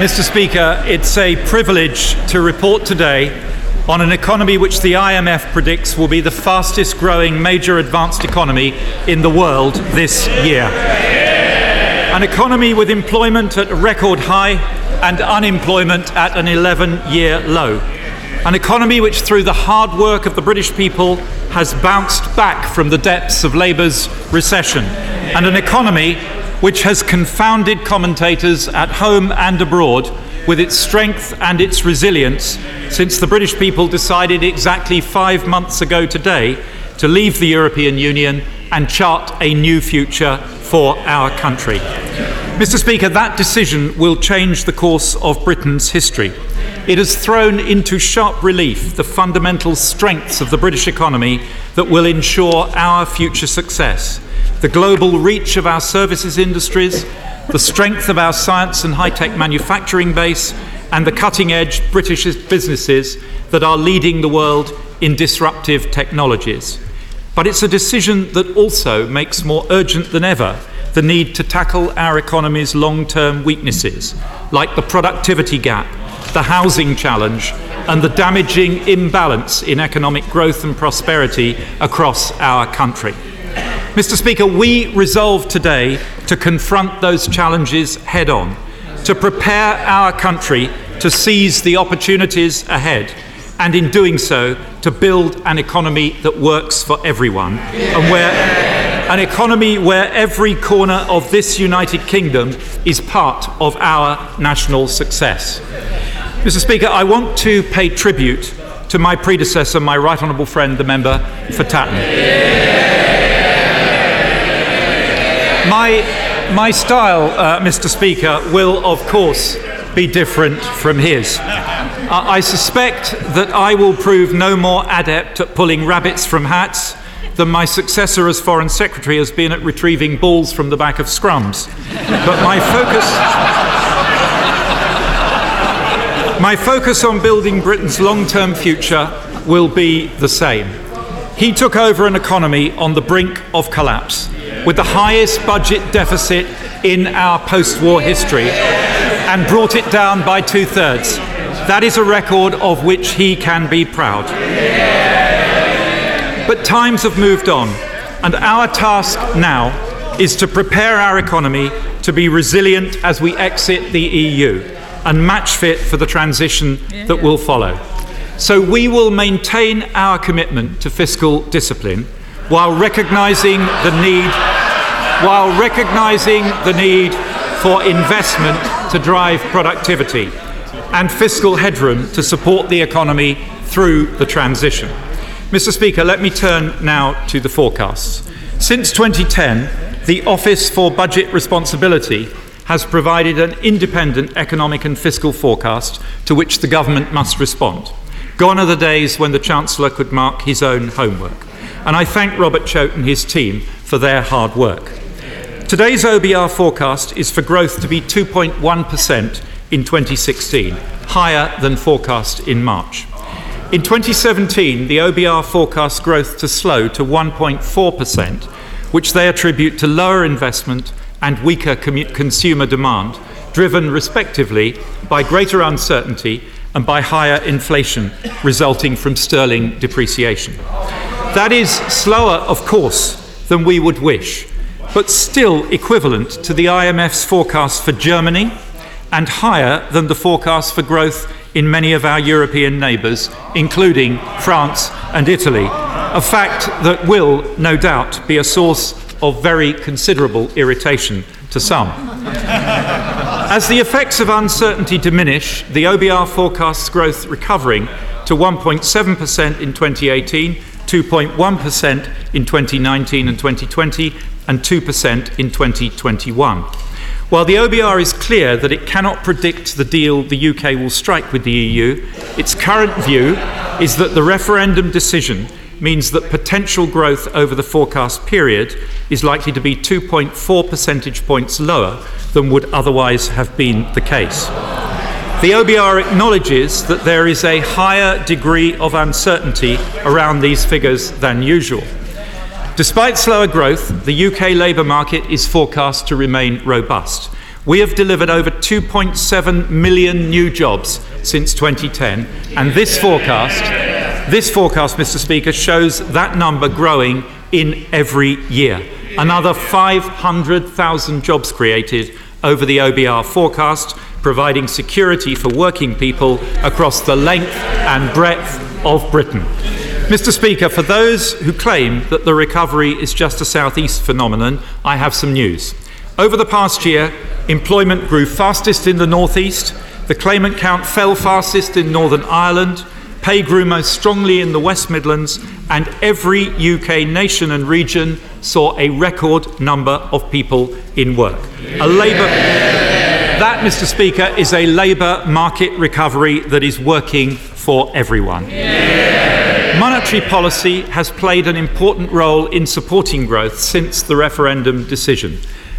Mr. Speaker, it's a privilege to report today on an economy which the IMF predicts will be the fastest growing major advanced economy in the world this year. An economy with employment at a record high and unemployment at an 11 year low. An economy which, through the hard work of the British people, has bounced back from the depths of Labour's recession. And an economy which has confounded commentators at home and abroad with its strength and its resilience since the British people decided exactly five months ago today to leave the European Union and chart a new future for our country. Mr. Speaker, that decision will change the course of Britain's history. It has thrown into sharp relief the fundamental strengths of the British economy that will ensure our future success the global reach of our services industries, the strength of our science and high tech manufacturing base, and the cutting edge British businesses that are leading the world in disruptive technologies. But it's a decision that also makes more urgent than ever the need to tackle our economy's long term weaknesses, like the productivity gap, the housing challenge, and the damaging imbalance in economic growth and prosperity across our country. Mr. Speaker, we resolve today to confront those challenges head on, to prepare our country to seize the opportunities ahead, and in doing so, to build an economy that works for everyone, and where an economy where every corner of this United Kingdom is part of our national success. Mr. Speaker, I want to pay tribute to my predecessor, my right honourable friend, the member for Tatton. My, my style, uh, Mr. Speaker, will of course be different from his. Uh, I suspect that I will prove no more adept at pulling rabbits from hats than my successor as Foreign Secretary has been at retrieving balls from the back of scrums. But my focus. My focus on building Britain's long term future will be the same. He took over an economy on the brink of collapse with the highest budget deficit in our post war history and brought it down by two thirds. That is a record of which he can be proud. But times have moved on, and our task now is to prepare our economy to be resilient as we exit the EU and match fit for the transition that will follow. So we will maintain our commitment to fiscal discipline while recognizing the need while recognizing the need for investment to drive productivity and fiscal headroom to support the economy through the transition. Mr. Speaker, let me turn now to the forecasts. Since 2010, the Office for Budget Responsibility has provided an independent economic and fiscal forecast to which the government must respond. Gone are the days when the Chancellor could mark his own homework and I thank Robert Chote and his team for their hard work. Today's OBR forecast is for growth to be 2.1% in 2016, higher than forecast in March. In 2017, the OBR forecasts growth to slow to 1.4%, which they attribute to lower investment and weaker consumer demand, driven respectively by greater uncertainty and by higher inflation resulting from sterling depreciation. That is slower, of course, than we would wish, but still equivalent to the IMF's forecast for Germany and higher than the forecast for growth in many of our European neighbours, including France and Italy, a fact that will, no doubt, be a source of very considerable irritation to some. As the effects of uncertainty diminish, the OBR forecasts growth recovering to 1.7% in 2018 2.1% in 2019 and 2020, and 2% in 2021. While the OBR is clear that it cannot predict the deal the UK will strike with the EU, its current view is that the referendum decision means that potential growth over the forecast period is likely to be 2.4 percentage points lower than would otherwise have been the case. The OBR acknowledges that there is a higher degree of uncertainty around these figures than usual. Despite slower growth, the UK labour market is forecast to remain robust, We have delivered over 2.7 million new jobs since 2010, and this forecast, this forecast, Mr. Speaker, shows that number growing in every year. Another 500,000 jobs created over the OBR forecast, providing security for working people across the length and breadth of Britain. Mr. Speaker, for those who claim that the recovery is just a southeast phenomenon, I have some news. Over the past year, employment grew fastest in the northeast, the claimant count fell fastest in Northern Ireland, pay grew most strongly in the West Midlands, and every UK nation and region saw a record number of people in work. A Labour. That, Mr. Speaker, is a Labour market recovery that is working for everyone. Monetary policy has played an important role in supporting growth since the referendum decision,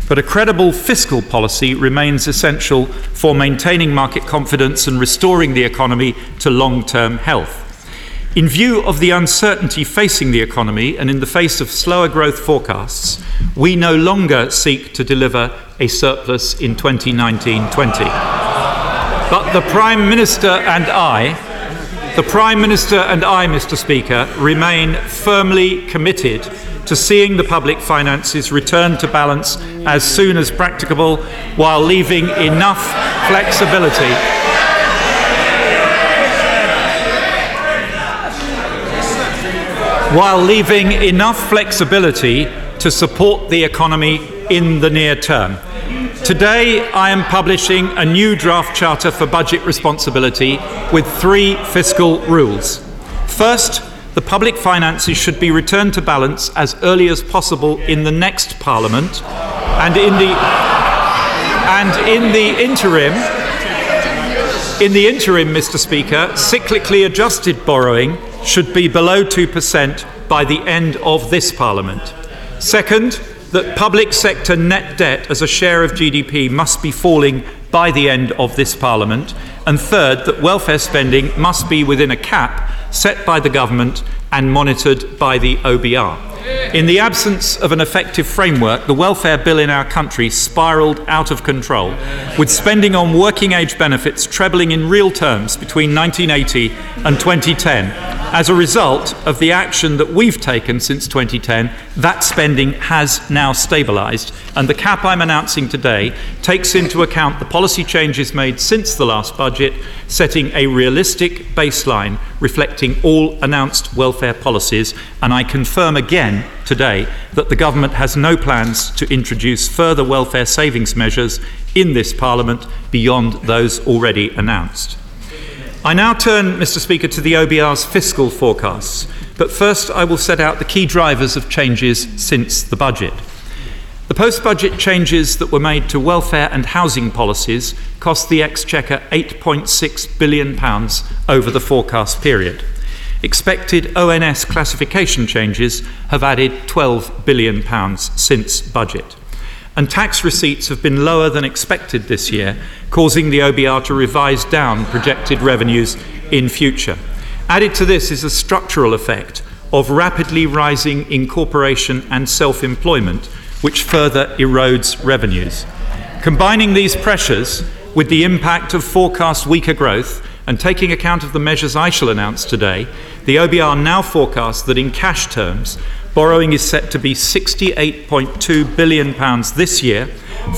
but a credible fiscal policy remains essential for maintaining market confidence and restoring the economy to long term health. In view of the uncertainty facing the economy and in the face of slower growth forecasts, we no longer seek to deliver a surplus in 2019 20. But the Prime Minister and I the Prime Minister and I, Mr. Speaker, remain firmly committed to seeing the public finances return to balance as soon as practicable while leaving enough flexibility. While leaving enough flexibility to support the economy in the near term. Today, I am publishing a new draft charter for budget responsibility with three fiscal rules. First, the public finances should be returned to balance as early as possible in the next Parliament, and in the and in the interim, in the interim, Mr. Speaker, cyclically adjusted borrowing should be below two percent by the end of this Parliament. Second, that public sector net debt as a share of GDP must be falling by the end of this Parliament. And third, that welfare spending must be within a cap set by the government and monitored by the OBR. In the absence of an effective framework, the welfare bill in our country spiralled out of control, with spending on working age benefits trebling in real terms between 1980 and 2010. As a result of the action that we've taken since 2010, that spending has now stabilised, and the cap I'm announcing today takes into account the policy changes made since the last budget, setting a realistic baseline reflecting all announced welfare policies, and I confirm again today that the government has no plans to introduce further welfare savings measures in this Parliament beyond those already announced. I now turn, Mr. Speaker, to the OBR's fiscal forecasts, but first I will set out the key drivers of changes since the budget. The post budget changes that were made to welfare and housing policies cost the Exchequer £8.6 billion over the forecast period. Expected ONS classification changes have added £12 billion since budget and tax receipts have been lower than expected this year, causing the OBR to revise down projected revenues in future. Added to this is a structural effect of rapidly rising incorporation and self employment, which further erodes revenues. Combining these pressures with the impact of forecast weaker growth and taking account of the measures I shall announce today, the OBR now forecasts that in cash terms, Borrowing is set to be £68.2 billion this year,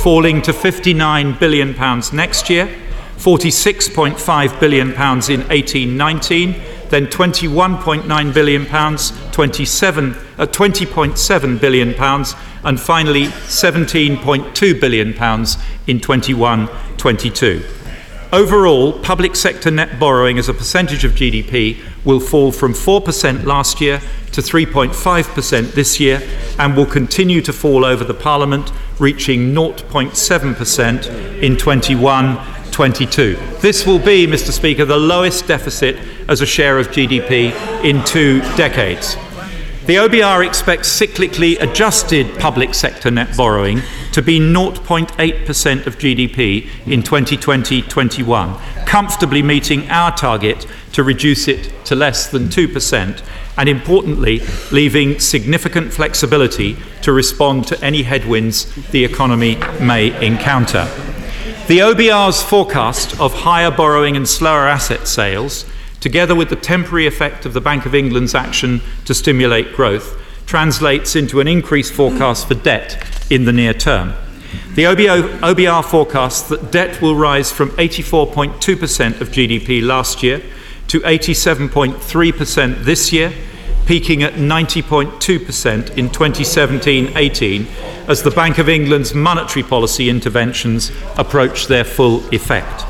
falling to £59 billion next year, £46.5 billion in 1819, then £21.9 billion, 27, uh, 20.7 billion pounds, and finally 17.2 billion pounds in 21-22. Overall, public sector net borrowing as a percentage of GDP will fall from 4% last year to 3.5% this year and will continue to fall over the Parliament, reaching 0.7% in 21 22. This will be, Mr. Speaker, the lowest deficit as a share of GDP in two decades. The OBR expects cyclically adjusted public sector net borrowing to be 0.8% of GDP in 2020 21, comfortably meeting our target to reduce it to less than 2%, and importantly, leaving significant flexibility to respond to any headwinds the economy may encounter. The OBR's forecast of higher borrowing and slower asset sales, together with the temporary effect of the Bank of England's action to stimulate growth, translates into an increased forecast for debt in the near term. The OBO, OBR forecasts that debt will rise from 84.2% of GDP last year to 87.3% this year, peaking at 90.2% in 2017 18 as the Bank of England's monetary policy interventions approach their full effect.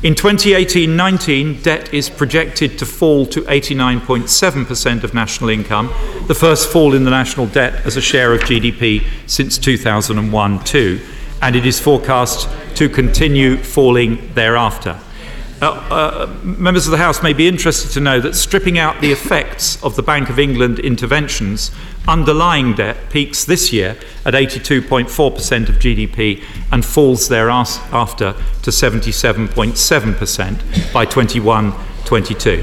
In 2018 19, debt is projected to fall to 89.7% of national income, the first fall in the national debt as a share of GDP since 2001 2, and it is forecast to continue falling thereafter. Uh, uh, members of the House may be interested to know that stripping out the effects of the Bank of England interventions, underlying debt peaks this year at 82.4% of GDP and falls thereafter to 77.7% by 21 22.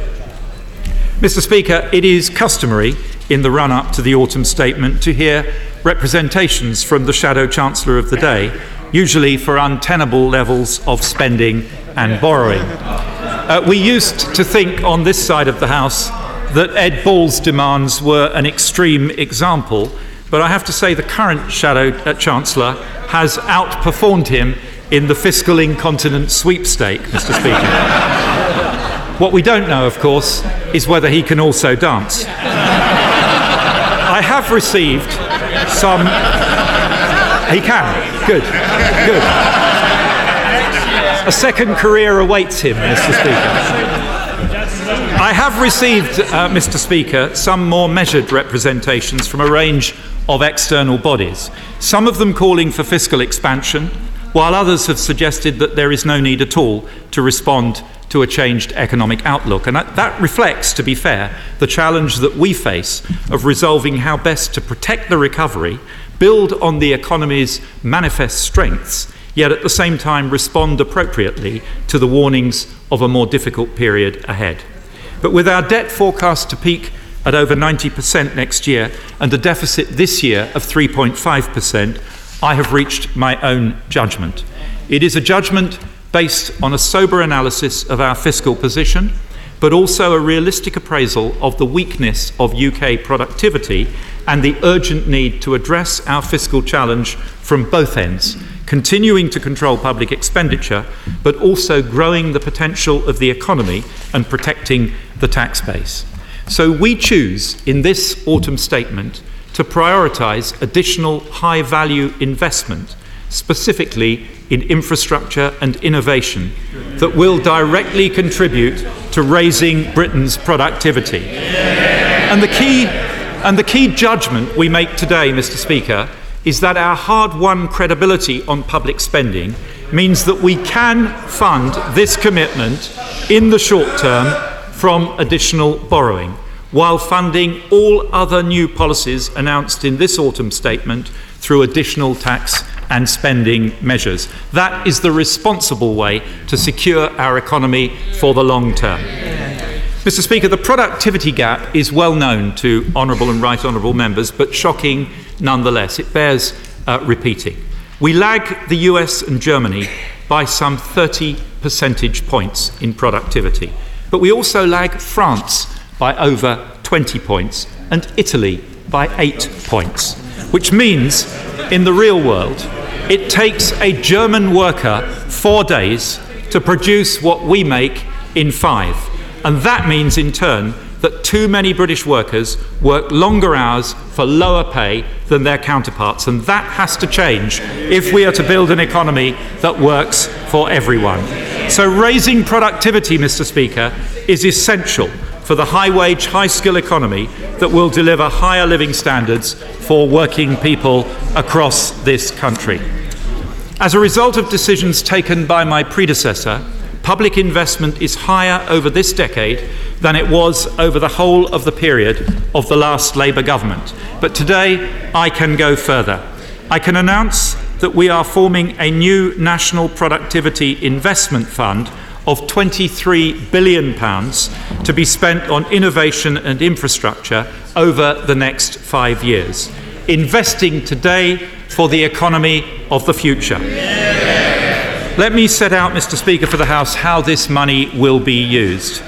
Mr. Speaker, it is customary in the run up to the autumn statement to hear representations from the Shadow Chancellor of the day, usually for untenable levels of spending and borrowing. Uh, we used to think on this side of the House that Ed Balls' demands were an extreme example, but I have to say the current Shadow uh, Chancellor has outperformed him in the fiscal incontinent sweepstake, Mr. Speaker. what we don't know, of course, is whether he can also dance. I have received some. He can. Good. Good. A second career awaits him, Mr. Speaker. I have received, uh, Mr. Speaker, some more measured representations from a range of external bodies, some of them calling for fiscal expansion, while others have suggested that there is no need at all to respond to a changed economic outlook. And that reflects, to be fair, the challenge that we face of resolving how best to protect the recovery, build on the economy's manifest strengths, yet at the same time respond appropriately to the warnings of a more difficult period ahead. But with our debt forecast to peak at over 90% next year and a deficit this year of 3.5%, I have reached my own judgment. It is a judgment based on a sober analysis of our fiscal position, but also a realistic appraisal of the weakness of UK productivity and the urgent need to address our fiscal challenge from both ends continuing to control public expenditure, but also growing the potential of the economy and protecting the tax base. So we choose in this autumn statement to prioritise additional high value investment, specifically in infrastructure and innovation, that will directly contribute to raising Britain's productivity. And the key, and the key judgment we make today, Mr. Speaker, is that our hard won credibility on public spending means that we can fund this commitment in the short term from additional borrowing, while funding all other new policies announced in this autumn statement through additional tax and spending measures. That is the responsible way to secure our economy for the long term. Mr. Speaker, the productivity gap is well known to honourable and right honourable members, but shocking nonetheless. It bears uh, repeating. We lag the US and Germany by some 30 percentage points in productivity, but we also lag France by over 20 points and Italy by 8 points, which means in the real world it takes a German worker four days to produce what we make in five. And that means, in turn, that too many British workers work longer hours for lower pay than their counterparts. And that has to change if we are to build an economy that works for everyone. So, raising productivity, Mr. Speaker, is essential for the high wage, high skill economy that will deliver higher living standards for working people across this country. As a result of decisions taken by my predecessor, public investment is higher over this decade than it was over the whole of the period of the last Labour government. But today I can go further. I can announce that we are forming a new National Productivity Investment Fund of £23 billion to be spent on innovation and infrastructure over the next five years, investing today for the economy of the future. Let me set out, Mr. Speaker, for the House how this money will be used.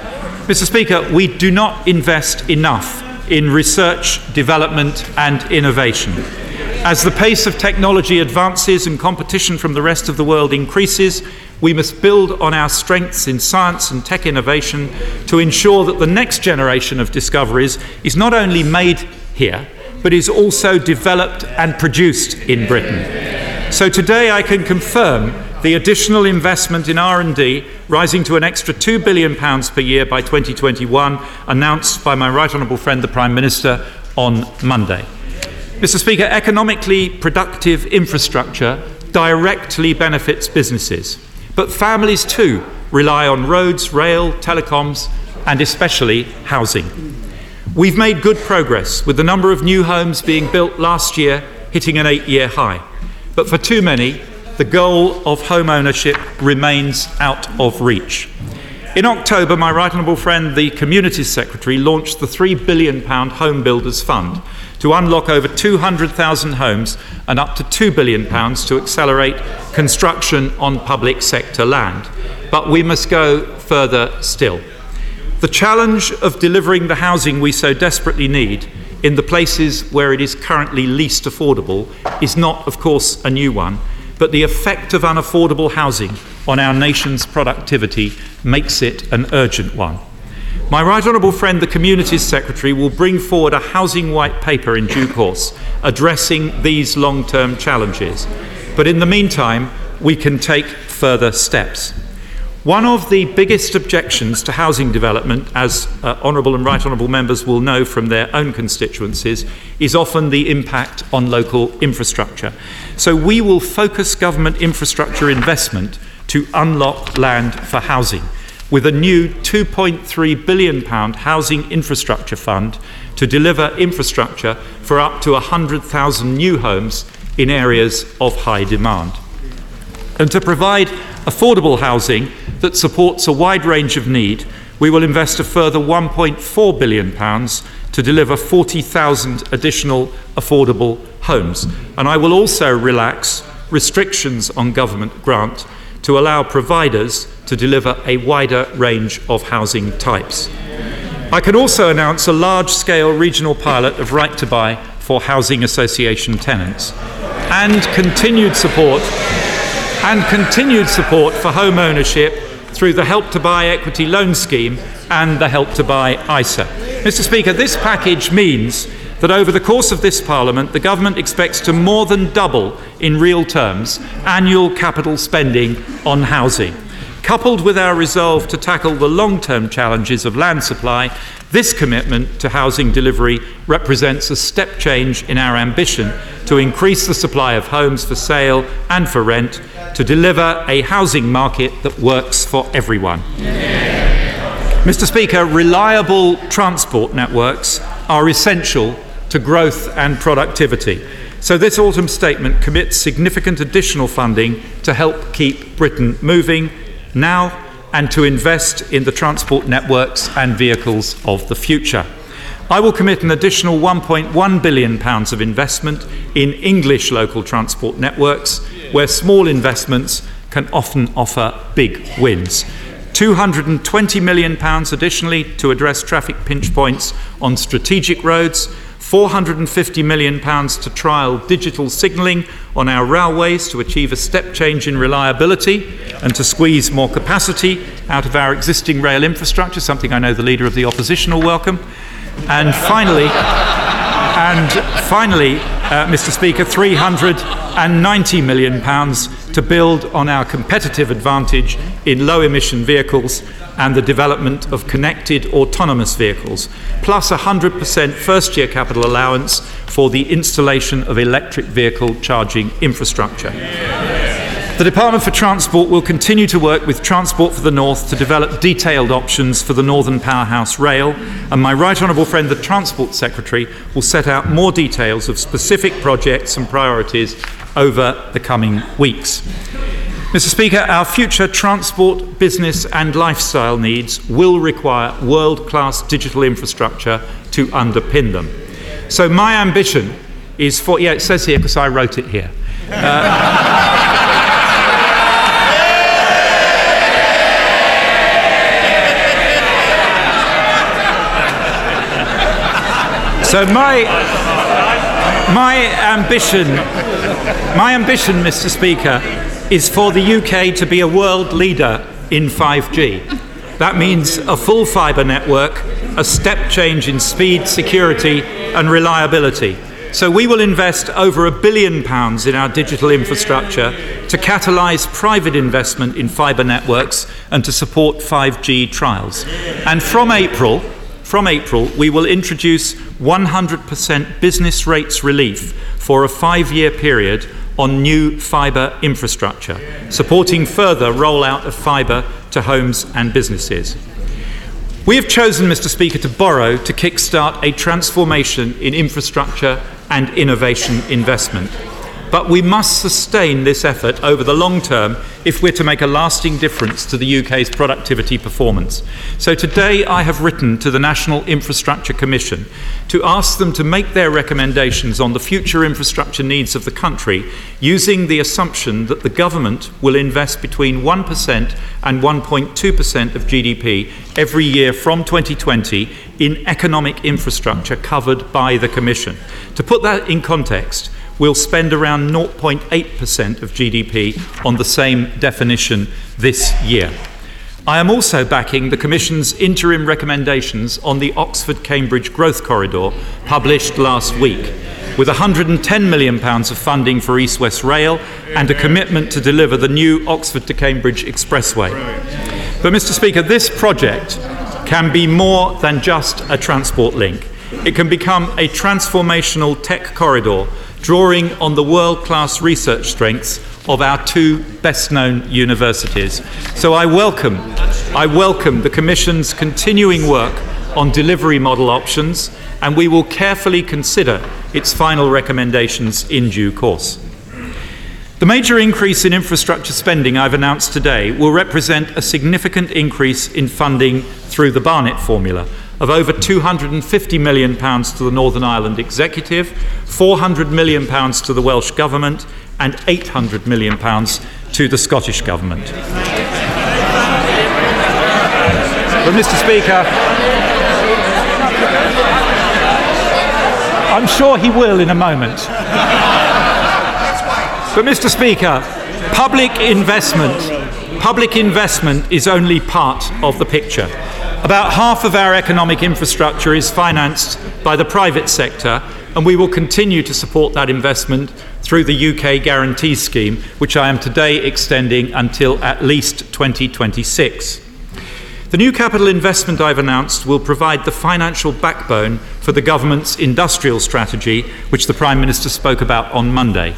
Mr. Speaker, we do not invest enough in research, development, and innovation. As the pace of technology advances and competition from the rest of the world increases, we must build on our strengths in science and tech innovation to ensure that the next generation of discoveries is not only made here, but is also developed and produced in Britain. So today I can confirm the additional investment in R&D rising to an extra 2 billion pounds per year by 2021 announced by my right honourable friend the Prime Minister on Monday. Mr Speaker, economically productive infrastructure directly benefits businesses, but families too rely on roads, rail, telecoms and especially housing. We've made good progress with the number of new homes being built last year hitting an 8-year high. But for too many, the goal of home ownership remains out of reach. In October, my right honourable friend, the Communities Secretary, launched the £3 billion Home Builders Fund to unlock over 200,000 homes and up to £2 billion to accelerate construction on public sector land. But we must go further still. The challenge of delivering the housing we so desperately need in the places where it is currently least affordable is not, of course, a new one but the effect of unaffordable housing on our nation's productivity makes it an urgent one. My right honourable friend, the Communities Secretary, will bring forward a housing white paper in due course addressing these long term challenges. But in the meantime, we can take further steps. One of the biggest objections to housing development, as uh, honourable and right honourable members will know from their own constituencies, is often the impact on local infrastructure. So we will focus government infrastructure investment to unlock land for housing with a new £2.3 billion housing infrastructure fund to deliver infrastructure for up to 100,000 new homes in areas of high demand. And to provide affordable housing that supports a wide range of need, we will invest a further £1.4 billion to deliver 40,000 additional affordable homes. And I will also relax restrictions on government grant to allow providers to deliver a wider range of housing types. I can also announce a large scale regional pilot of right to buy for housing association tenants and continued support and continued support for home ownership through the Help to Buy Equity Loan Scheme and the Help to Buy ISA. Mr. Speaker, this package means that over the course of this Parliament, the Government expects to more than double, in real terms, annual capital spending on housing. Coupled with our resolve to tackle the long term challenges of land supply, this commitment to housing delivery represents a step change in our ambition to increase the supply of homes for sale and for rent, to deliver a housing market that works for everyone. Yeah. Mr. Speaker, reliable transport networks are essential to growth and productivity. So, this autumn statement commits significant additional funding to help keep Britain moving now and to invest in the transport networks and vehicles of the future. I will commit an additional £1.1 billion of investment in English local transport networks, where small investments can often offer big wins. £220 million additionally to address traffic pinch points on strategic roads, £450 million to trial digital signalling on our railways to achieve a step change in reliability and to squeeze more capacity out of our existing rail infrastructure, something I know the Leader of the Opposition will welcome. And finally, and finally, uh, Mr. Speaker, 390 million pounds to build on our competitive advantage in low emission vehicles and the development of connected autonomous vehicles, plus a 100% first year capital allowance for the installation of electric vehicle charging infrastructure. The Department for Transport will continue to work with Transport for the North to develop detailed options for the Northern Powerhouse Rail, and my Right Honourable friend, the Transport Secretary, will set out more details of specific projects and priorities over the coming weeks. Mr. Speaker, our future transport, business, and lifestyle needs will require world class digital infrastructure to underpin them. So, my ambition is for, yeah, it says here because I wrote it here. Uh, So my my ambition, my ambition, Mr. Speaker, is for the UK to be a world leader in 5G. That means a full fibre network, a step change in speed, security, and reliability. So we will invest over a billion pounds in our digital infrastructure to catalyse private investment in fibre networks and to support 5G trials. And from April, from April, we will introduce 100% business rates relief for a five year period on new fibre infrastructure, supporting further rollout of fibre to homes and businesses. We have chosen, Mr. Speaker, to borrow to kickstart a transformation in infrastructure and innovation investment. But we must sustain this effort over the long term if we're to make a lasting difference to the UK's productivity performance. So today I have written to the National Infrastructure Commission to ask them to make their recommendations on the future infrastructure needs of the country using the assumption that the government will invest between 1% and 1.2% of GDP every year from 2020 in economic infrastructure covered by the Commission. To put that in context, we'll spend around 0.8% of GDP on the same definition this year. I am also backing the Commission's interim recommendations on the Oxford Cambridge Growth Corridor published last week, with £110 million of funding for East West Rail and a commitment to deliver the new Oxford to Cambridge Expressway. But, Mr. Speaker, this project can be more than just a transport link. It can become a transformational tech corridor drawing on the world class research strengths of our two best known universities. So I welcome, I welcome the Commission's continuing work on delivery model options, and we will carefully consider its final recommendations in due course. The major increase in infrastructure spending I've announced today will represent a significant increase in funding through the Barnett formula of over £250 million to the Northern Ireland Executive, £400 million to the Welsh Government, and £800 million to the Scottish Government. But, Mr. Speaker, I'm sure he will in a moment. But, Mr. Speaker, public investment, public investment is only part of the picture. About half of our economic infrastructure is financed by the private sector, and we will continue to support that investment through the UK Guarantee Scheme, which I am today extending until at least 2026. The new capital investment I've announced will provide the financial backbone for the government's industrial strategy, which the Prime Minister spoke about on Monday.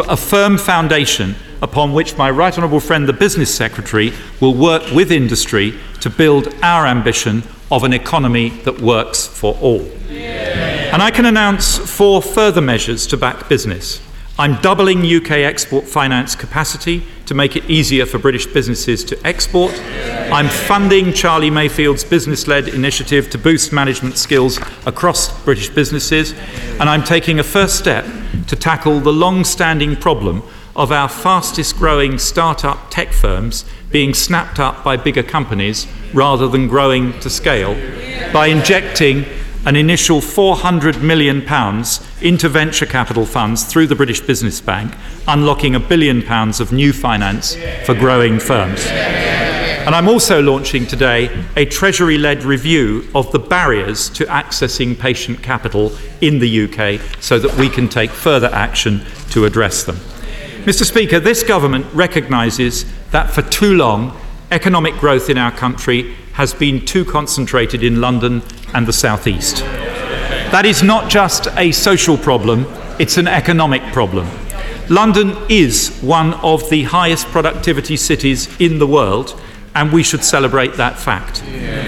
A firm foundation upon which my right honourable friend, the Business Secretary, will work with industry to build our ambition of an economy that works for all. Yeah. And I can announce four further measures to back business. I'm doubling UK export finance capacity to make it easier for British businesses to export. I'm funding Charlie Mayfield's business led initiative to boost management skills across British businesses. And I'm taking a first step to tackle the long standing problem of our fastest growing start-up tech firms being snapped up by bigger companies rather than growing to scale by injecting an initial 400 million pounds into venture capital funds through the British Business Bank, unlocking a billion pounds of new finance for growing firms. And I'm also launching today a Treasury led review of the barriers to accessing patient capital in the UK so that we can take further action to address them. Mr. Speaker, this government recognises that for too long, economic growth in our country has been too concentrated in London and the southeast. That is not just a social problem, it's an economic problem. London is one of the highest productivity cities in the world, and we should celebrate that fact.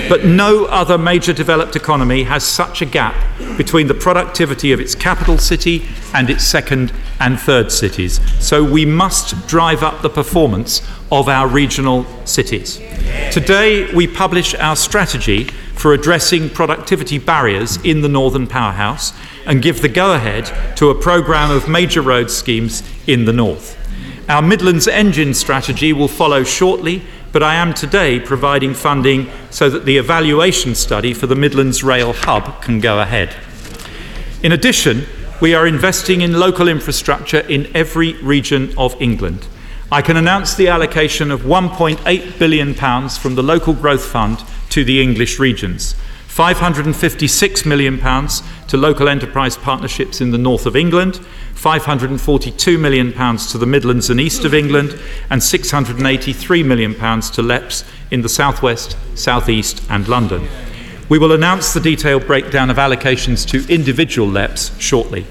But no other major developed economy has such a gap between the productivity of its capital city and its second and third cities. So we must drive up the performance of our regional cities. Today, we publish our strategy for addressing productivity barriers in the Northern Powerhouse and give the go ahead to a programme of major road schemes in the north. Our Midlands Engine strategy will follow shortly but I am today providing funding so that the evaluation study for the Midlands Rail Hub can go ahead. In addition, we are investing in local infrastructure in every region of England. I can announce the allocation of £1.8 billion from the Local Growth Fund to the English regions. £556 million to local enterprise partnerships in the north of England, £542 million to the Midlands and east of England, and £683 million to LEPs in the southwest, southeast, and London. We will announce the detailed breakdown of allocations to individual LEPs shortly.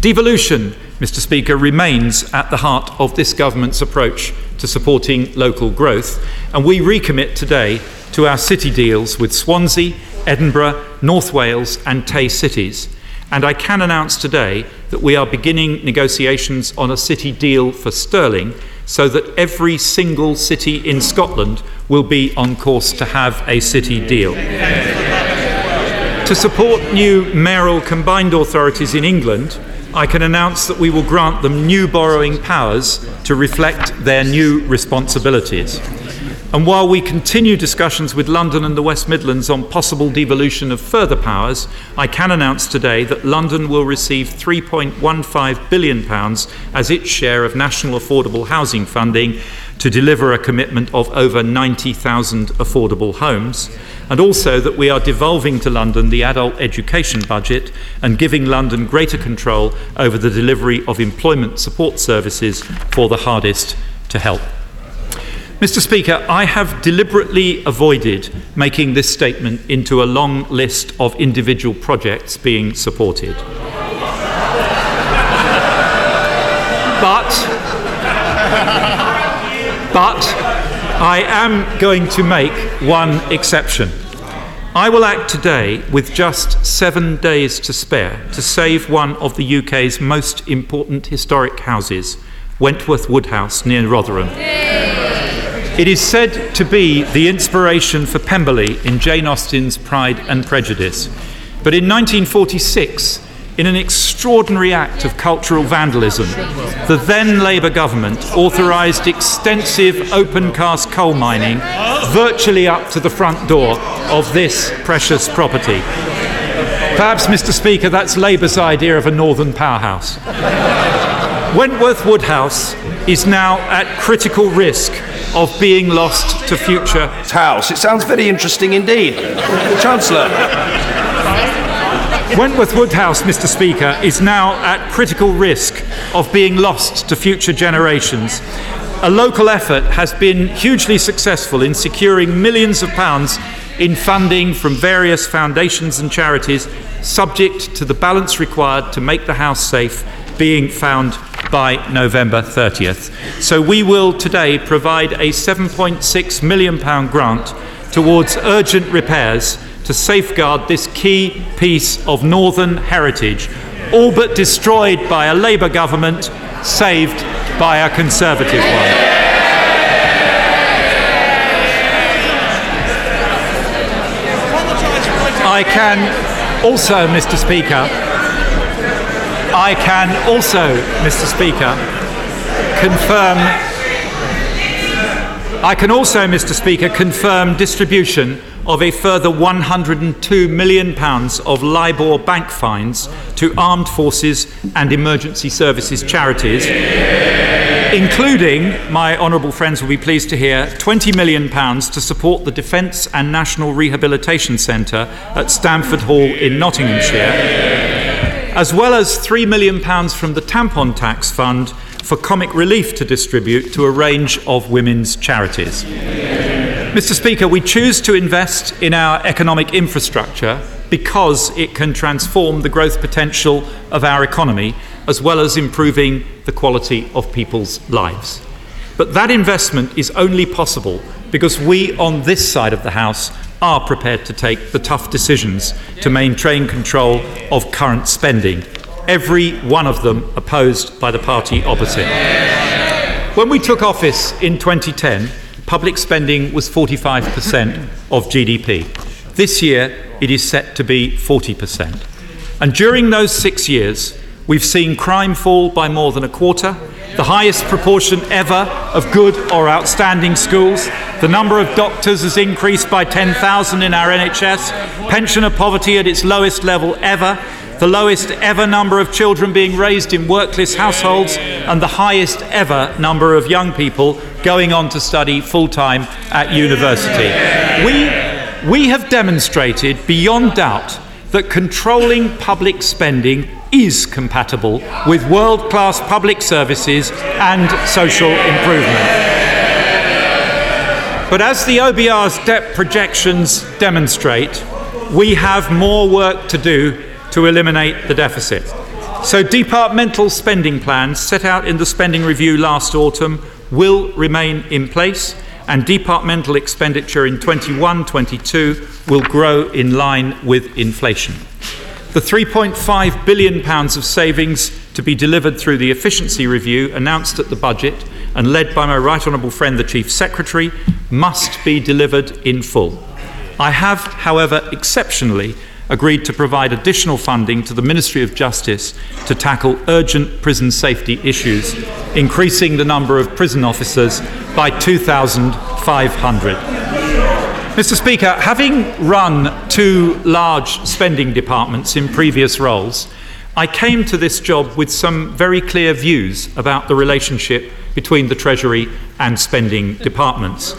Devolution, Mr. Speaker, remains at the heart of this government's approach to supporting local growth, and we recommit today to our city deals with Swansea, Edinburgh, North Wales, and Tay cities. And I can announce today that we are beginning negotiations on a city deal for Stirling so that every single city in Scotland will be on course to have a city deal. to support new mayoral combined authorities in England, I can announce that we will grant them new borrowing powers to reflect their new responsibilities. And while we continue discussions with London and the West Midlands on possible devolution of further powers, I can announce today that London will receive £3.15 billion as its share of national affordable housing funding to deliver a commitment of over 90,000 affordable homes, and also that we are devolving to London the adult education budget and giving London greater control over the delivery of employment support services for the hardest to help. Mr. Speaker, I have deliberately avoided making this statement into a long list of individual projects being supported. but, but I am going to make one exception. I will act today with just seven days to spare to save one of the UK's most important historic houses, Wentworth Woodhouse near Rotherham. It is said to be the inspiration for Pemberley in Jane Austen's Pride and Prejudice. But in 1946, in an extraordinary act of cultural vandalism, the then Labour government authorised extensive open cast coal mining virtually up to the front door of this precious property. Perhaps, Mr. Speaker, that's Labour's idea of a northern powerhouse. Wentworth Woodhouse is now at critical risk of being lost to future. House. It sounds very interesting indeed. The Chancellor. Wentworth Woodhouse, Mr. Speaker, is now at critical risk of being lost to future generations. A local effort has been hugely successful in securing millions of pounds in funding from various foundations and charities, subject to the balance required to make the house safe being found by November 30th. So we will today provide a £7.6 million grant towards urgent repairs to safeguard this key piece of northern heritage, all but destroyed by a Labour government, saved by a Conservative one. I can also, Mr. Speaker, I can also, Mr. Speaker, confirm. I can also, Mr. Speaker, confirm distribution of a further £102 million of LIBOR bank fines to armed forces and emergency services charities, including, my honourable friends will be pleased to hear, £20 million to support the Defence and National Rehabilitation Centre at Stanford Hall in Nottinghamshire as well as £3 million from the Tampon Tax Fund for comic relief to distribute to a range of women's charities. Mr. Speaker, we choose to invest in our economic infrastructure because it can transform the growth potential of our economy as well as improving the quality of people's lives. But that investment is only possible because we on this side of the House are prepared to take the tough decisions to maintain control of current spending, every one of them opposed by the party opposite. When we took office in 2010, public spending was 45% of GDP. This year, it is set to be 40%. And during those six years, we've seen crime fall by more than a quarter, the highest proportion ever of good or outstanding schools. The number of doctors has increased by 10,000 in our NHS. Pensioner poverty at its lowest level ever. the lowest ever number of children being raised in workless households, and the highest ever number of young people going on to study full time at university. We, we have demonstrated beyond doubt that controlling public spending is compatible with world class public services and social improvement. But as the OBR's debt projections demonstrate, we have more work to do to eliminate the deficit. So, departmental spending plans set out in the spending review last autumn will remain in place, and departmental expenditure in 21 22 will grow in line with inflation. The £3.5 billion of savings to be delivered through the efficiency review announced at the budget and led by my right honourable friend the Chief Secretary must be delivered in full. I have, however, exceptionally agreed to provide additional funding to the Ministry of Justice to tackle urgent prison safety issues, increasing the number of prison officers by 2,500. Mr. Speaker, having run two large spending departments in previous roles, I came to this job with some very clear views about the relationship between the Treasury and spending departments.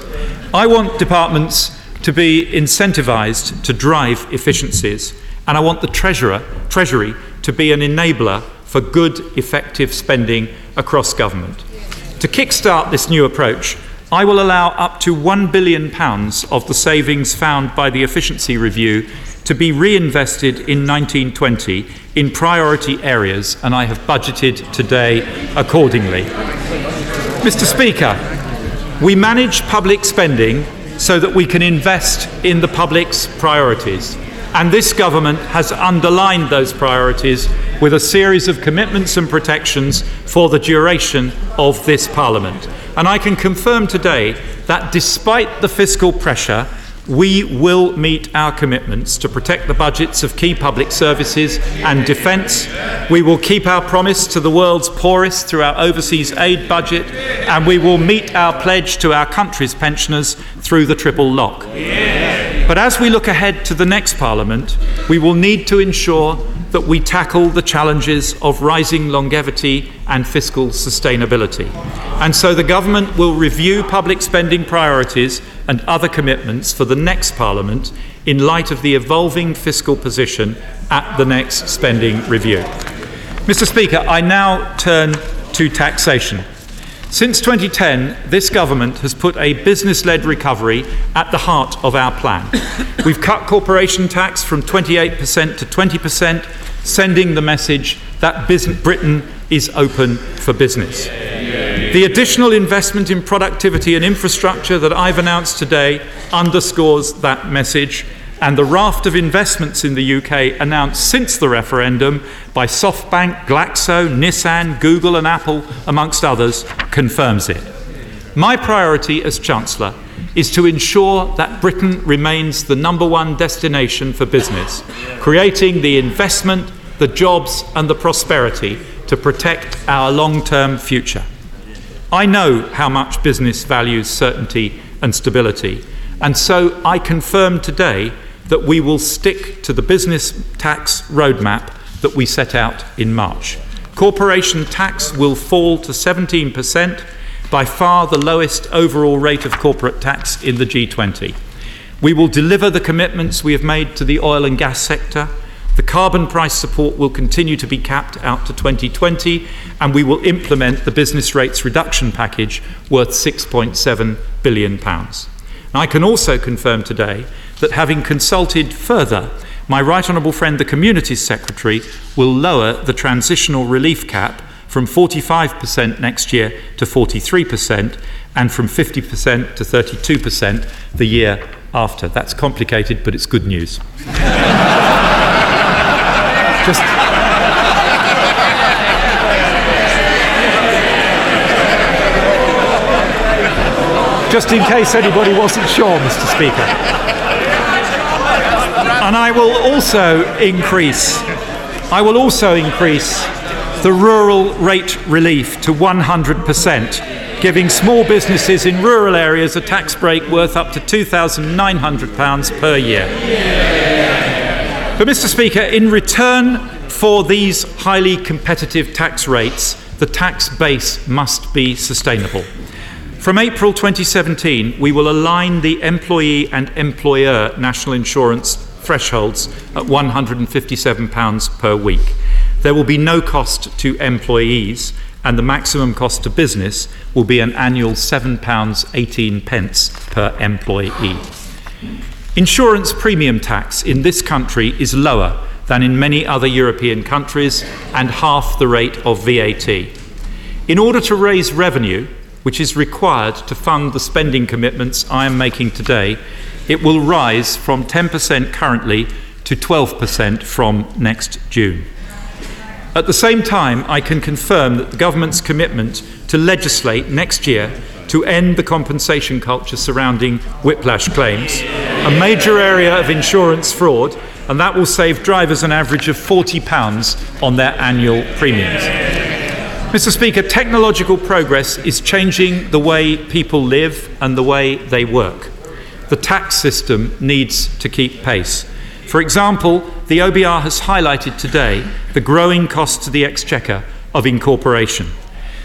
I want departments to be incentivised to drive efficiencies, and I want the Treasurer, Treasury to be an enabler for good, effective spending across government. To kickstart this new approach, I will allow up to £1 billion of the savings found by the efficiency review to be reinvested in 1920 in priority areas, and I have budgeted today accordingly. Mr. Speaker, we manage public spending so that we can invest in the public's priorities. And this government has underlined those priorities with a series of commitments and protections for the duration of this Parliament. And I can confirm today that despite the fiscal pressure, we will meet our commitments to protect the budgets of key public services and defence. We will keep our promise to the world's poorest through our overseas aid budget, and we will meet our pledge to our country's pensioners through the triple lock. But as we look ahead to the next Parliament, we will need to ensure that we tackle the challenges of rising longevity and fiscal sustainability. And so the government will review public spending priorities and other commitments for the next Parliament in light of the evolving fiscal position at the next spending review. Mr. Speaker, I now turn to taxation. Since 2010, this government has put a business led recovery at the heart of our plan. We've cut corporation tax from 28% to 20%, sending the message that Britain is open for business. The additional investment in productivity and infrastructure that I've announced today underscores that message, and the raft of investments in the UK announced since the referendum by SoftBank, Glaxo, Nissan, Google, and Apple, amongst others, confirms it. My priority as Chancellor is to ensure that Britain remains the number one destination for business, creating the investment, the jobs, and the prosperity to protect our long term future. I know how much business values certainty and stability, and so I confirm today that we will stick to the business tax roadmap that we set out in March. Corporation tax will fall to 17%, by far the lowest overall rate of corporate tax in the G20. We will deliver the commitments we have made to the oil and gas sector the carbon price support will continue to be capped out to 2020, and we will implement the business rates reduction package worth £6.7 billion. I can also confirm today that having consulted further, my right honourable friend the Communities Secretary will lower the transitional relief cap from 45% next year to 43% and from 50% to 32% the year after. That's complicated, but it's good news. Just. Just in case anybody wasn't sure, Mr. Speaker. And I will also increase, I will also increase the rural rate relief to 100%, giving small businesses in rural areas a tax break worth up to £2,900 per year. But, Mr. Speaker, in return for these highly competitive tax rates, the tax base must be sustainable. From April 2017, we will align the employee and employer national insurance thresholds at £157 per week. There will be no cost to employees, and the maximum cost to business will be an annual £7.18 per employee. Insurance premium tax in this country is lower than in many other European countries and half the rate of VAT. In order to raise revenue, which is required to fund the spending commitments I am making today, it will rise from 10% currently to 12% from next June. At the same time, I can confirm that the government's commitment to legislate next year to end the compensation culture surrounding whiplash claims, a major area of insurance fraud, and that will save drivers an average of £40 on their annual premiums. Mr. Speaker, technological progress is changing the way people live and the way they work. The tax system needs to keep pace. For example, the OBR has highlighted today the growing cost to the Exchequer of incorporation.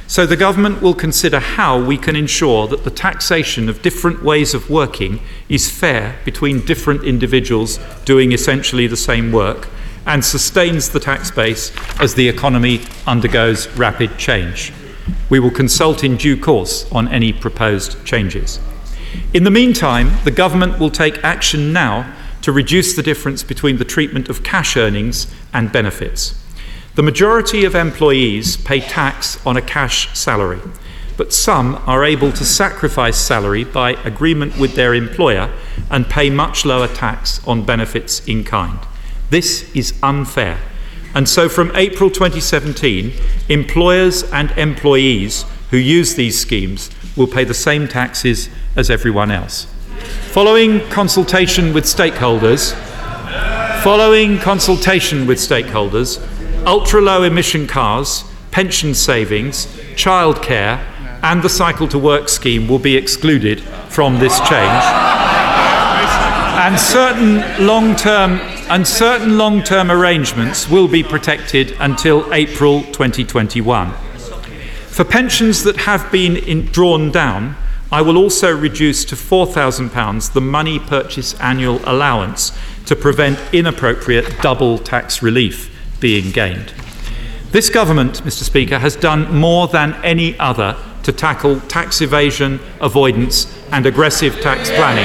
So the government will consider how we can ensure that the taxation of different ways of working is fair between different individuals doing essentially the same work and sustains the tax base as the economy undergoes rapid change. We will consult in due course on any proposed changes. In the meantime, the government will take action now to reduce the difference between the treatment of cash earnings and benefits. The majority of employees pay tax on a cash salary, but some are able to sacrifice salary by agreement with their employer and pay much lower tax on benefits in kind. This is unfair. And so from April 2017, employers and employees who use these schemes will pay the same taxes as everyone else. Following consultation with stakeholders, following consultation with stakeholders, ultra low emission cars, pension savings, childcare, and the cycle to work scheme will be excluded from this change. And certain long term and certain long term arrangements will be protected until April 2021. For pensions that have been in, drawn down, I will also reduce to £4,000 the money purchase annual allowance to prevent inappropriate double tax relief being gained. This government, Mr. Speaker, has done more than any other to tackle tax evasion, avoidance, and aggressive tax planning.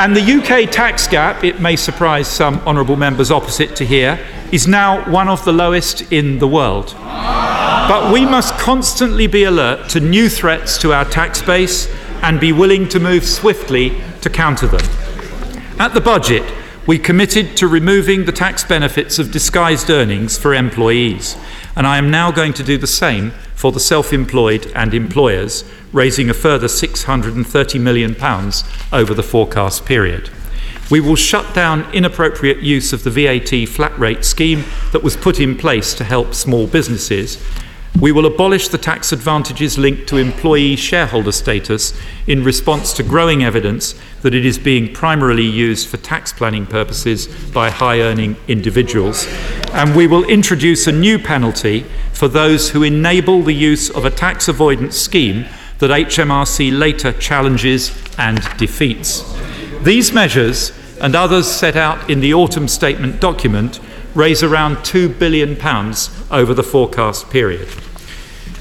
And the UK tax gap, it may surprise some honourable members opposite to hear, is now one of the lowest in the world. But we must constantly be alert to new threats to our tax base and be willing to move swiftly to counter them. At the budget, we committed to removing the tax benefits of disguised earnings for employees, and I am now going to do the same for the self employed and employers, raising a further £630 million over the forecast period. We will shut down inappropriate use of the VAT flat rate scheme that was put in place to help small businesses we will abolish the tax advantages linked to employee shareholder status in response to growing evidence that it is being primarily used for tax planning purposes by high earning individuals. And we will introduce a new penalty for those who enable the use of a tax avoidance scheme that HMRC later challenges and defeats. These measures and others set out in the autumn statement document raise around £2 billion over the forecast period.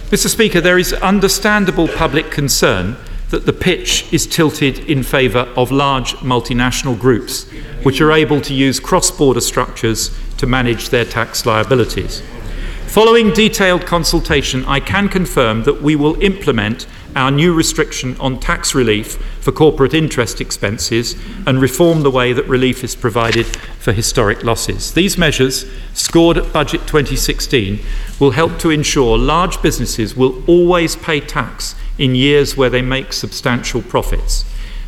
Mr. Speaker, there is understandable public concern that the pitch is tilted in favour of large multinational groups which are able to use cross border structures to manage their tax liabilities. Following detailed consultation, I can confirm that we will implement our new restriction on tax relief for corporate interest expenses and reform the way that relief is provided for historic losses. These measures, scored at Budget 2016, will help to ensure large businesses will always pay tax in years where they make substantial profits.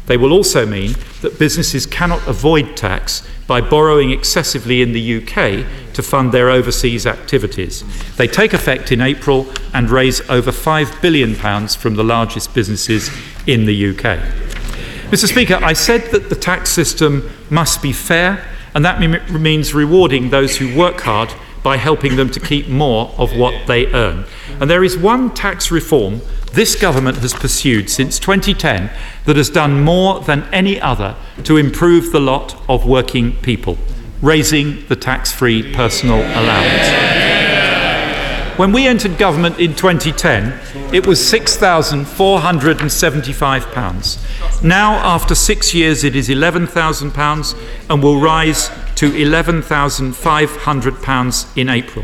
They will also mean that businesses cannot avoid tax by borrowing excessively in the UK to fund their overseas activities. They take effect in April and raise over £5 billion from the largest businesses in the UK. Mr. Speaker, I said that the tax system must be fair and that means rewarding those who work hard by helping them to keep more of what they earn. And there is one tax reform this government has pursued since 2010 that has done more than any other to improve the lot of working people raising the tax free personal allowance. When we entered government in 2010, it was £6,475. Now, after six years, it is £11,000 and will rise to £11,500 in April.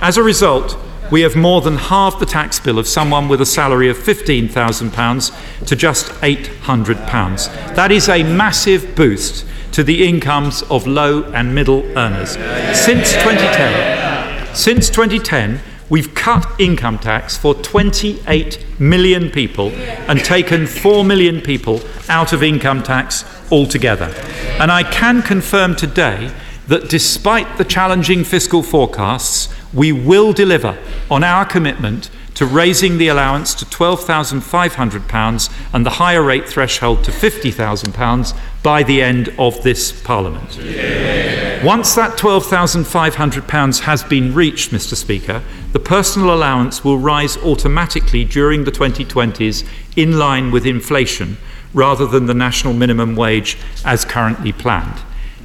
As a result, we have more than halved the tax bill of someone with a salary of £15,000 to just £800. That is a massive boost to the incomes of low and middle earners. Since 2010, since 2010, we've cut income tax for 28 million people and taken 4 million people out of income tax altogether. And I can confirm today that despite the challenging fiscal forecasts, we will deliver on our commitment to raising the allowance to £12,500 and the higher rate threshold to £50,000 by the end of this Parliament. Yeah. Once that £12,500 has been reached, Mr. Speaker, the personal allowance will rise automatically during the 2020s in line with inflation rather than the national minimum wage as currently planned.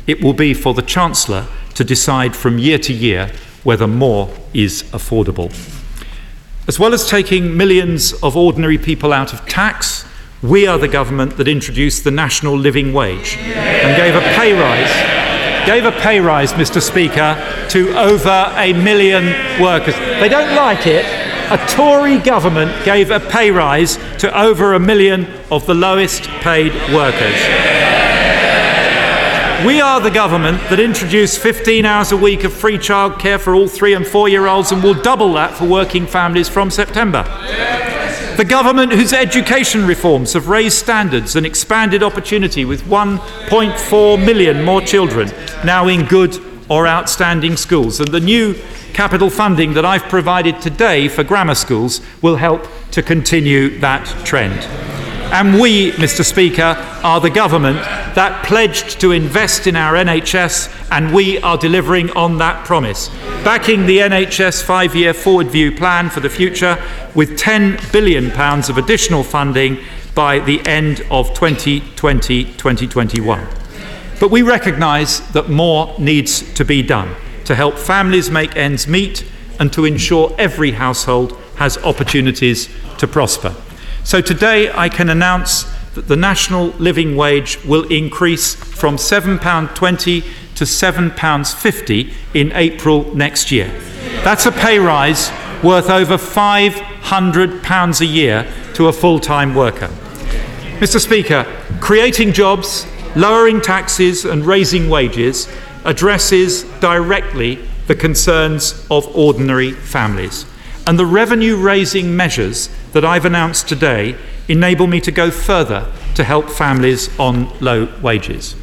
It will be for the Chancellor to decide from year to year whether more is affordable. As well as taking millions of ordinary people out of tax, we are the government that introduced the national living wage and gave a pay rise, gave a pay rise, Mr. Speaker, to over a million workers. They don't like it. A Tory government gave a pay rise to over a million of the lowest paid workers. We are the government that introduced 15 hours a week of free childcare for all three and four year olds and will double that for working families from September. The government whose education reforms have raised standards and expanded opportunity with 1.4 million more children now in good or outstanding schools. And the new capital funding that I've provided today for grammar schools will help to continue that trend. And we, Mr. Speaker, are the government that pledged to invest in our NHS, and we are delivering on that promise. Backing the NHS five year forward view plan for the future with £10 billion of additional funding by the end of 2020 2021. But we recognise that more needs to be done to help families make ends meet and to ensure every household has opportunities to prosper. So today I can announce that the national living wage will increase from £7.20 to £7.50 in April next year. That's a pay rise worth over £500 a year to a full time worker. Mr. Speaker, creating jobs, lowering taxes, and raising wages addresses directly the concerns of ordinary families. And the revenue raising measures that I've announced today enable me to go further to help families on low wages.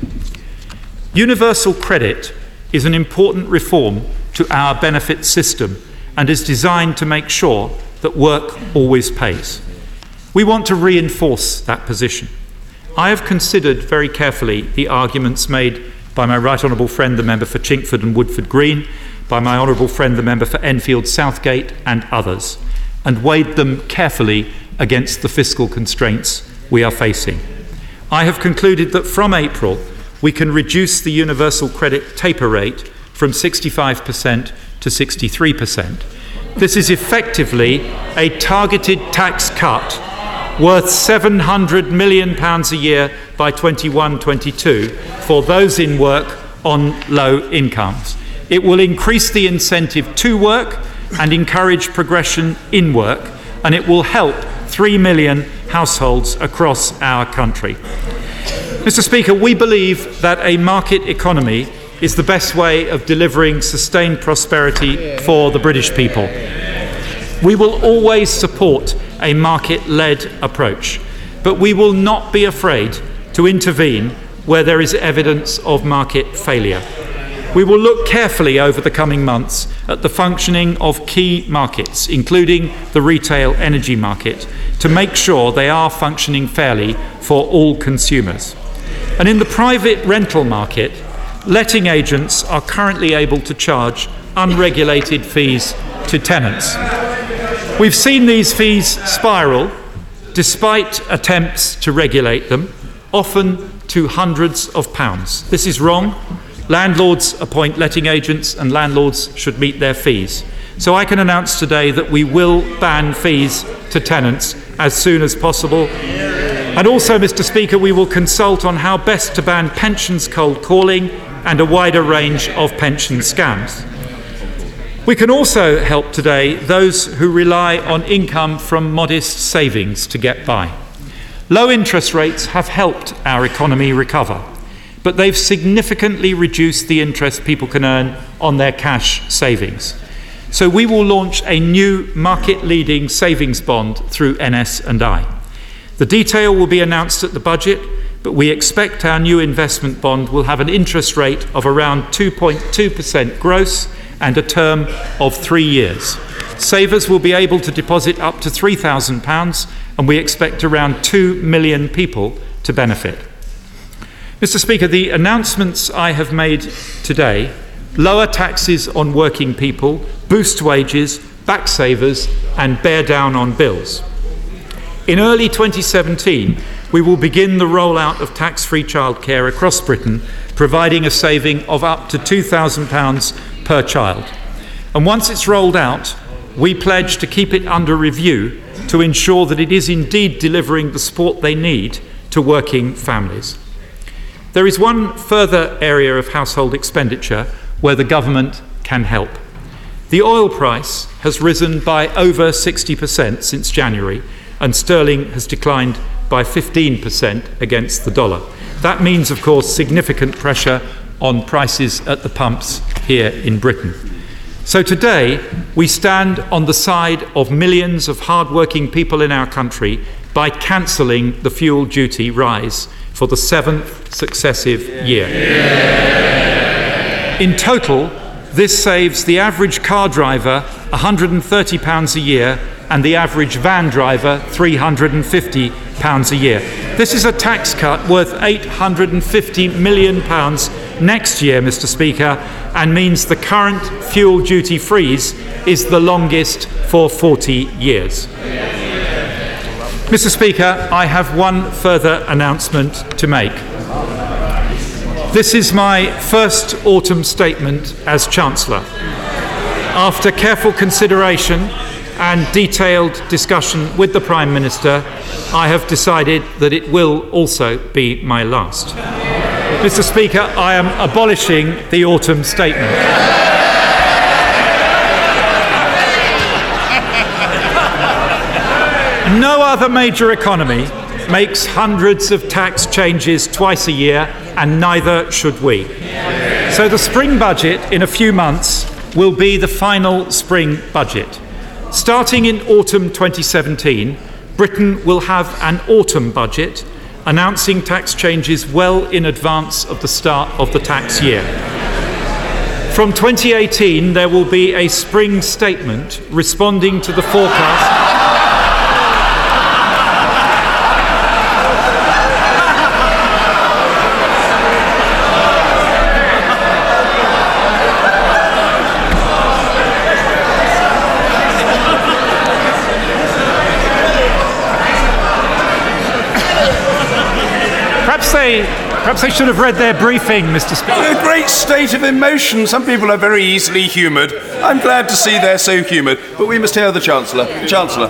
Universal credit is an important reform to our benefit system and is designed to make sure that work always pays. We want to reinforce that position. I have considered very carefully the arguments made by my right honourable friend, the member for Chingford and Woodford Green, by my honourable friend, the member for Enfield Southgate, and others and weighed them carefully against the fiscal constraints we are facing. I have concluded that from April, we can reduce the universal credit taper rate from 65% to 63%. This is effectively a targeted tax cut worth £700 million a year by 21 22 for those in work on low incomes. It will increase the incentive to work and encourage progression in work, and it will help 3 million households across our country. Mr. Speaker, we believe that a market economy is the best way of delivering sustained prosperity for the British people. We will always support a market led approach, but we will not be afraid to intervene where there is evidence of market failure. We will look carefully over the coming months at the functioning of key markets, including the retail energy market, to make sure they are functioning fairly for all consumers. And in the private rental market, letting agents are currently able to charge unregulated fees to tenants. We've seen these fees spiral despite attempts to regulate them, often to hundreds of pounds. This is wrong. Landlords appoint letting agents, and landlords should meet their fees. So I can announce today that we will ban fees to tenants as soon as possible. And also, Mr. Speaker, we will consult on how best to ban pensions cold calling and a wider range of pension scams. We can also help today those who rely on income from modest savings to get by. Low interest rates have helped our economy recover, but they've significantly reduced the interest people can earn on their cash savings. So we will launch a new market-leading savings bond through NS&I. The detail will be announced at the budget, but we expect our new investment bond will have an interest rate of around 2.2% gross and a term of three years. Savers will be able to deposit up to £3,000, and we expect around 2 million people to benefit. Mr. Speaker, the announcements I have made today lower taxes on working people, boost wages, back savers, and bear down on bills. In early 2017, we will begin the rollout of tax free childcare across Britain, providing a saving of up to £2,000 per child. And once it's rolled out, we pledge to keep it under review to ensure that it is indeed delivering the support they need to working families. There is one further area of household expenditure where the government can help. The oil price has risen by over 60% since January, and sterling has declined by 15% against the dollar. That means, of course, significant pressure on prices at the pumps here in Britain. So today, we stand on the side of millions of hard-working people in our country by cancelling the fuel duty rise for the seventh successive year. In total, this saves the average car driver £130 a year and the average van driver £350 a year. This is a tax cut worth £850 million next year, Mr. Speaker, and means the current fuel duty freeze is the longest for 40 years. Mr. Speaker, I have one further announcement to make. This is my first autumn statement as Chancellor. After careful consideration and detailed discussion with the Prime Minister, I have decided that it will also be my last. Mr. Speaker, I am abolishing the autumn statement. Other major economy makes hundreds of tax changes twice a year, and neither should we. So the spring budget in a few months will be the final spring budget. Starting in autumn 2017, Britain will have an autumn budget announcing tax changes well in advance of the start of the tax year. From 2018, there will be a spring statement responding to the forecast. Perhaps they should have read their briefing, Mr. Speaker. A great state of emotion. Some people are very easily humoured. I'm glad to see they're so humoured. But we must hear the Chancellor. Chancellor.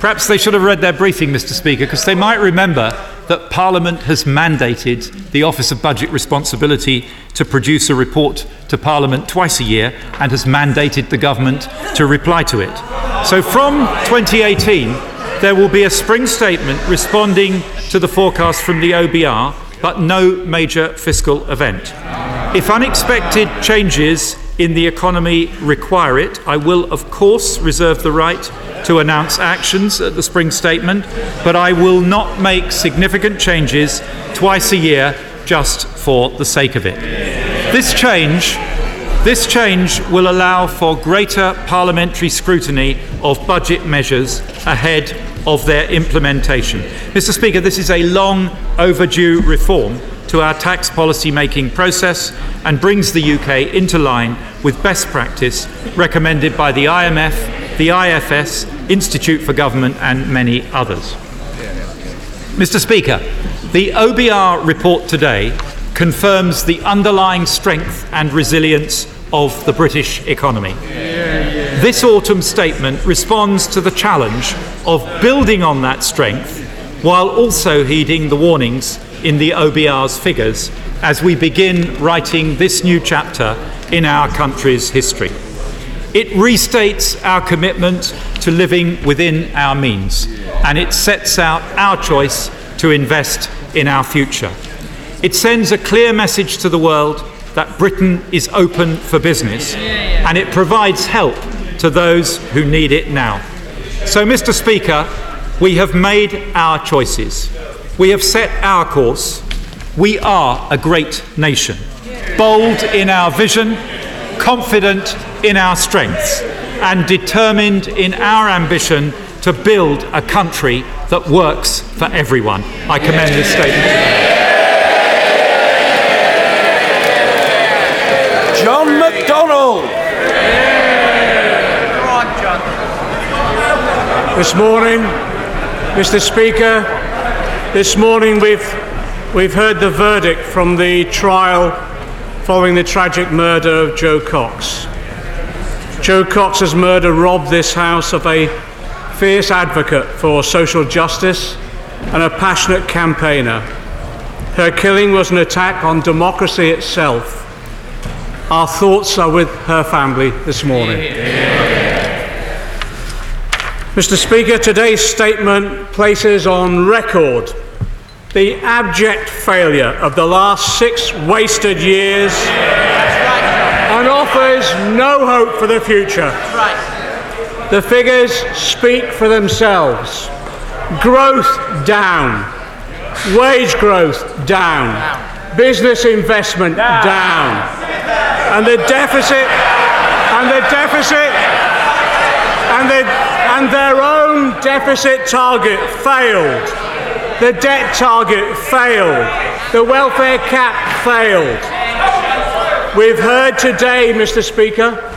Perhaps they should have read their briefing, Mr. Speaker, because they might remember that Parliament has mandated the Office of Budget Responsibility to produce a report to Parliament twice a year and has mandated the government to reply to it. So from 2018, there will be a spring statement responding to the forecast from the OBR, but no major fiscal event. If unexpected changes in the economy require it, I will, of course, reserve the right to announce actions at the spring statement, but I will not make significant changes twice a year just for the sake of it. This change this change will allow for greater parliamentary scrutiny of budget measures ahead of their implementation. Mr. Speaker, this is a long overdue reform to our tax policy making process and brings the UK into line with best practice recommended by the IMF, the IFS, Institute for Government, and many others. Mr. Speaker, the OBR report today confirms the underlying strength and resilience of the British economy. This autumn statement responds to the challenge of building on that strength while also heeding the warnings in the OBR's figures as we begin writing this new chapter in our country's history. It restates our commitment to living within our means and it sets out our choice to invest in our future. It sends a clear message to the world that Britain is open for business and it provides help to those who need it now. So, Mr. Speaker, we have made our choices. We have set our course. We are a great nation, bold in our vision, confident in our strengths, and determined in our ambition to build a country that works for everyone. I commend this statement. John McDonnell. This morning, Mr. Speaker, this morning we've, we've heard the verdict from the trial following the tragic murder of Jo Cox. Jo Cox's murder robbed this House of a fierce advocate for social justice and a passionate campaigner. Her killing was an attack on democracy itself. Our thoughts are with her family this morning. Mr. Speaker, today's statement places on record the abject failure of the last six wasted years and offers no hope for the future. The figures speak for themselves. Growth down, wage growth down, business investment down, and the deficit and the deficit and the and their own deficit target failed. The debt target failed. The welfare cap failed. We've heard today, Mr. Speaker.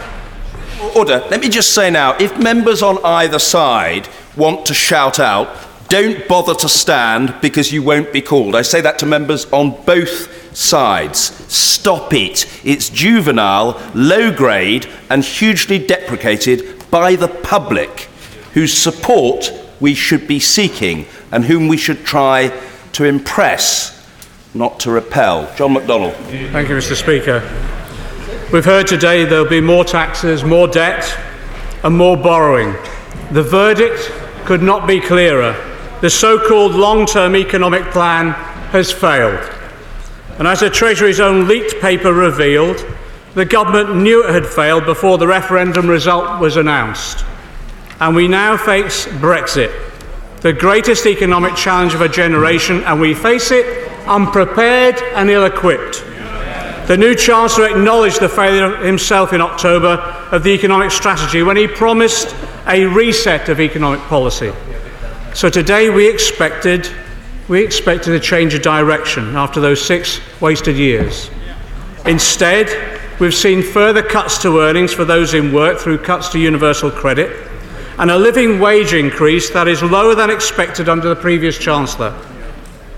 Order. Let me just say now if members on either side want to shout out, don't bother to stand because you won't be called. I say that to members on both sides. Stop it. It's juvenile, low grade, and hugely deprecated by the public whose support we should be seeking and whom we should try to impress, not to repel. John McDonnell. Thank you, Mr. Speaker. We've heard today there'll be more taxes, more debt, and more borrowing. The verdict could not be clearer. The so called long term economic plan has failed. And as the Treasury's own leaked paper revealed, the government knew it had failed before the referendum result was announced. And we now face Brexit, the greatest economic challenge of a generation, and we face it unprepared and ill equipped. The new Chancellor acknowledged the failure himself in October of the economic strategy when he promised a reset of economic policy. So today we expected, we expected a change of direction after those six wasted years. Instead, we've seen further cuts to earnings for those in work through cuts to universal credit and a living wage increase that is lower than expected under the previous Chancellor.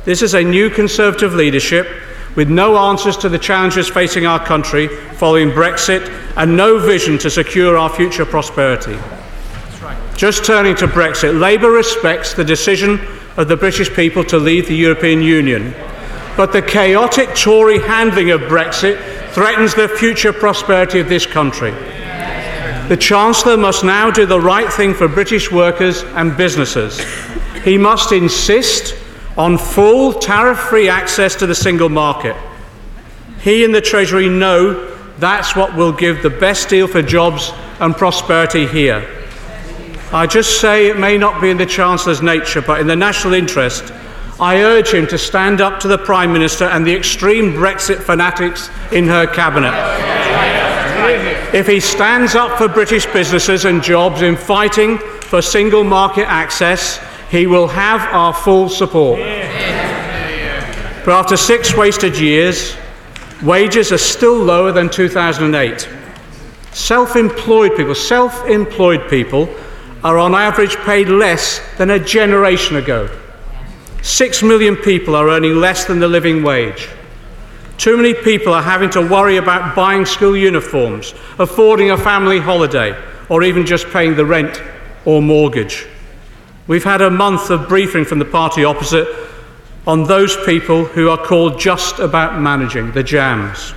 This is a new Conservative leadership with no answers to the challenges facing our country following Brexit and no vision to secure our future prosperity. Just turning to Brexit, Labour respects the decision of the British people to leave the European Union, but the chaotic Tory handling of Brexit threatens the future prosperity of this country. The Chancellor must now do the right thing for British workers and businesses. He must insist on full tariff free access to the single market. He and the Treasury know that's what will give the best deal for jobs and prosperity here. I just say it may not be in the Chancellor's nature, but in the national interest, I urge him to stand up to the Prime Minister and the extreme Brexit fanatics in her cabinet. If he stands up for British businesses and jobs in fighting for single market access, he will have our full support. But after six wasted years, wages are still lower than 2008. Self employed people, self employed people are on average paid less than a generation ago. Six million people are earning less than the living wage. Too many people are having to worry about buying school uniforms, affording a family holiday, or even just paying the rent or mortgage. We've had a month of briefing from the party opposite on those people who are called just about managing, the jams.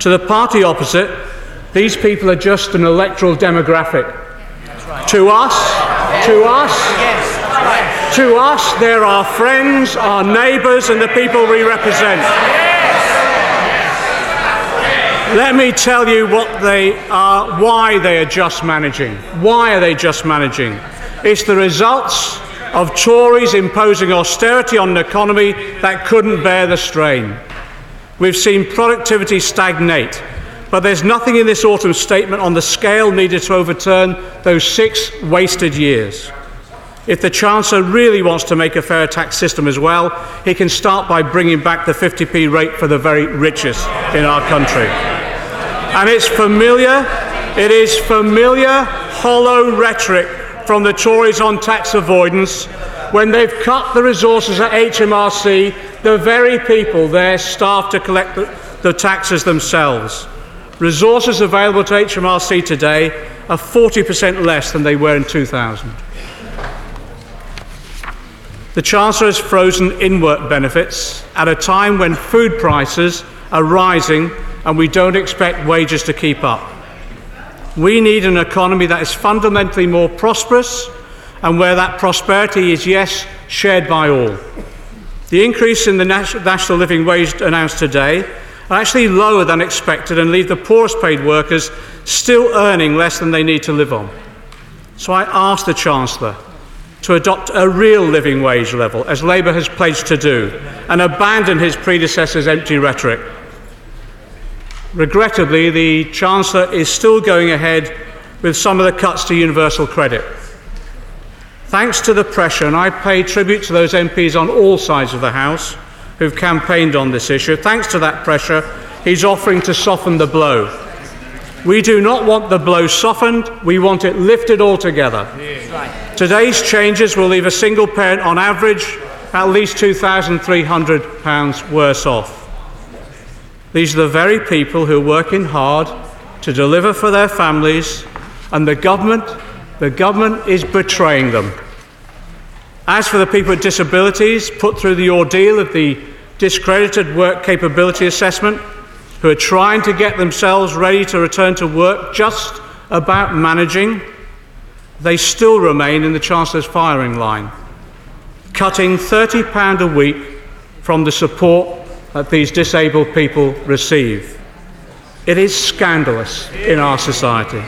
To the party opposite, these people are just an electoral demographic. To us, to us, to us, they're our friends, our neighbours, and the people we represent. Let me tell you what they are, why they are just managing. Why are they just managing? It's the results of Tories imposing austerity on an economy that couldn't bear the strain. We've seen productivity stagnate, but there's nothing in this autumn statement on the scale needed to overturn those six wasted years. If the Chancellor really wants to make a fair tax system as well, he can start by bringing back the 50p rate for the very richest in our country. And it's familiar, it is familiar, hollow rhetoric from the Tories on tax avoidance when they've cut the resources at HMRC, the very people there staff to collect the, the taxes themselves. Resources available to HMRC today are 40% less than they were in 2000. The Chancellor has frozen in work benefits at a time when food prices are rising and we don't expect wages to keep up. We need an economy that is fundamentally more prosperous and where that prosperity is, yes, shared by all. The increase in the national living wage announced today are actually lower than expected and leave the poorest paid workers still earning less than they need to live on. So I ask the Chancellor to adopt a real living wage level, as Labour has pledged to do, and abandon his predecessor's empty rhetoric. Regrettably, the Chancellor is still going ahead with some of the cuts to universal credit. Thanks to the pressure, and I pay tribute to those MPs on all sides of the House who've campaigned on this issue, thanks to that pressure, he's offering to soften the blow. We do not want the blow softened, we want it lifted altogether. Today's changes will leave a single parent on average at least £2,300 worse off. These are the very people who are working hard to deliver for their families, and the government, the government is betraying them. As for the people with disabilities put through the ordeal of the discredited work capability assessment, who are trying to get themselves ready to return to work just about managing, they still remain in the Chancellor's firing line, cutting £30 a week from the support that these disabled people receive. It is scandalous in our society.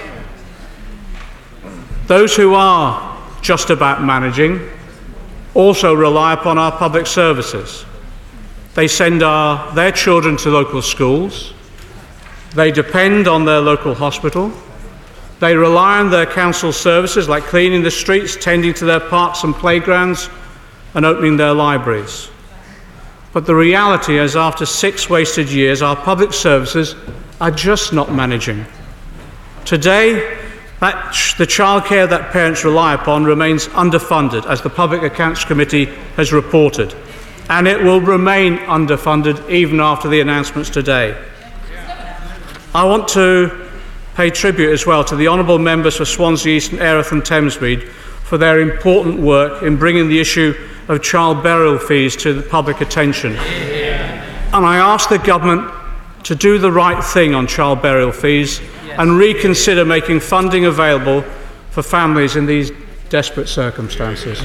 Those who are just about managing also rely upon our public services. They send our, their children to local schools. They depend on their local hospital. They rely on their council services like cleaning the streets, tending to their parks and playgrounds, and opening their libraries. But the reality is, after six wasted years, our public services are just not managing. Today, that the childcare that parents rely upon remains underfunded, as the Public Accounts Committee has reported, and it will remain underfunded even after the announcements today. I want to pay tribute as well to the honourable members for Swansea East and Erith and Thamesmead for their important work in bringing the issue of child burial fees to the public attention. And I ask the government to do the right thing on child burial fees and reconsider making funding available for families in these desperate circumstances.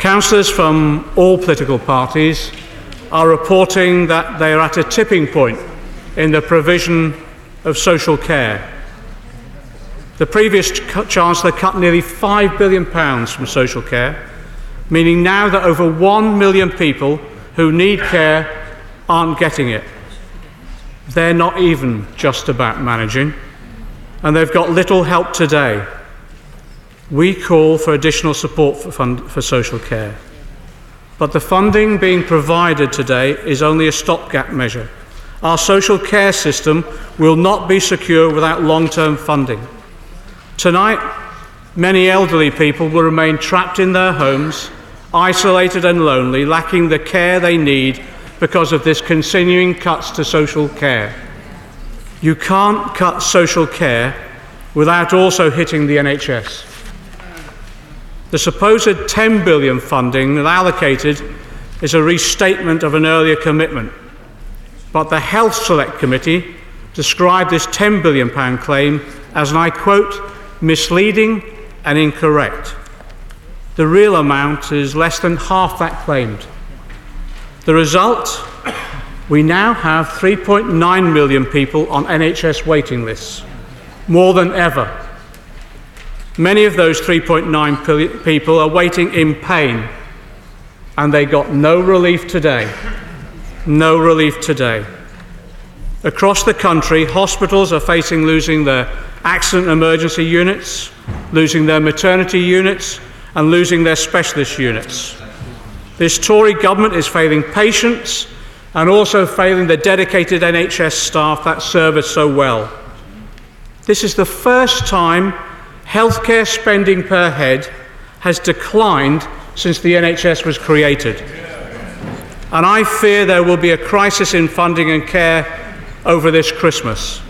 Councillors from all political parties are reporting that they are at a tipping point in the provision of social care. The previous Chancellor cut nearly £5 billion from social care, meaning now that over 1 million people who need care aren't getting it. They're not even just about managing, and they've got little help today. We call for additional support for, fund, for social care. But the funding being provided today is only a stopgap measure. Our social care system will not be secure without long term funding. Tonight, many elderly people will remain trapped in their homes, isolated and lonely, lacking the care they need because of this continuing cuts to social care. You can't cut social care without also hitting the NHS. The supposed 10 billion funding allocated is a restatement of an earlier commitment. But the Health Select Committee described this 10 billion pound claim as, and I quote, misleading and incorrect. The real amount is less than half that claimed. The result we now have 3.9 million people on NHS waiting lists, more than ever. Many of those 3.9 people are waiting in pain, and they got no relief today. No relief today. Across the country, hospitals are facing losing their accident emergency units, losing their maternity units, and losing their specialist units. This Tory government is failing patients and also failing the dedicated NHS staff that serve us so well. This is the first time healthcare spending per head has declined since the NHS was created. And I fear there will be a crisis in funding and care over this Christmas.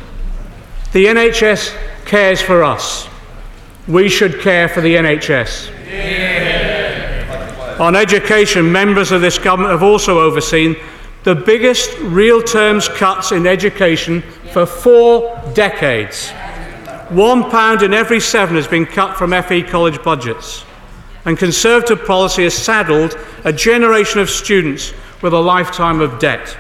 The NHS cares for us. We should care for the NHS. Yeah. On education, members of this government have also overseen the biggest real terms cuts in education for four decades. One pound in every seven has been cut from FE college budgets. And Conservative policy has saddled a generation of students with a lifetime of debt.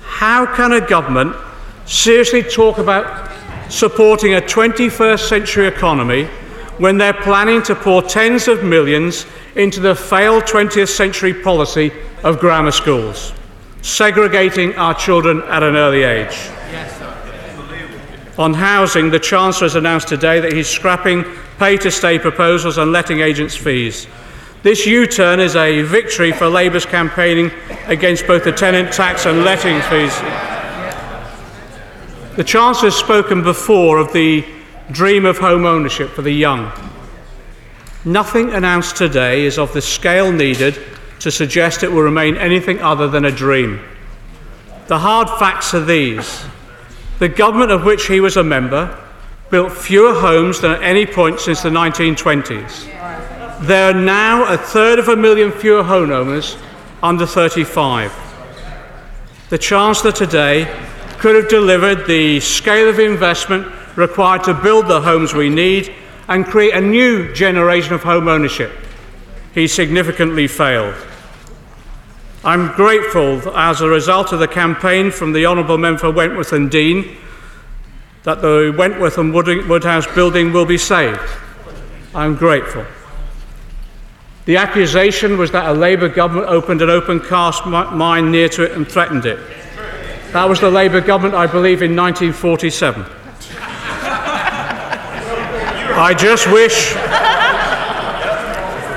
How can a government seriously talk about supporting a 21st century economy when they're planning to pour tens of millions into the failed 20th century policy of grammar schools? segregating our children at an early age. On housing, the Chancellor has announced today that he's scrapping pay to stay proposals and letting agents' fees. This U turn is a victory for Labour's campaigning against both the tenant tax and letting fees. The Chancellor has spoken before of the dream of home ownership for the young. Nothing announced today is of the scale needed to suggest it will remain anything other than a dream. The hard facts are these the government of which he was a member built fewer homes than at any point since the 1920s. There are now a third of a million fewer homeowners under 35. The Chancellor today could have delivered the scale of investment required to build the homes we need and create a new generation of home ownership. He significantly failed. I'm grateful as a result of the campaign from the Honourable Member for Wentworth and Dearne that the Wentworth and Woodhouse building will be saved. I'm grateful. The accusation was that a Labour government opened an open cast mine near to it and threatened it. That was the Labour government, I believe, in 1947. I just wish,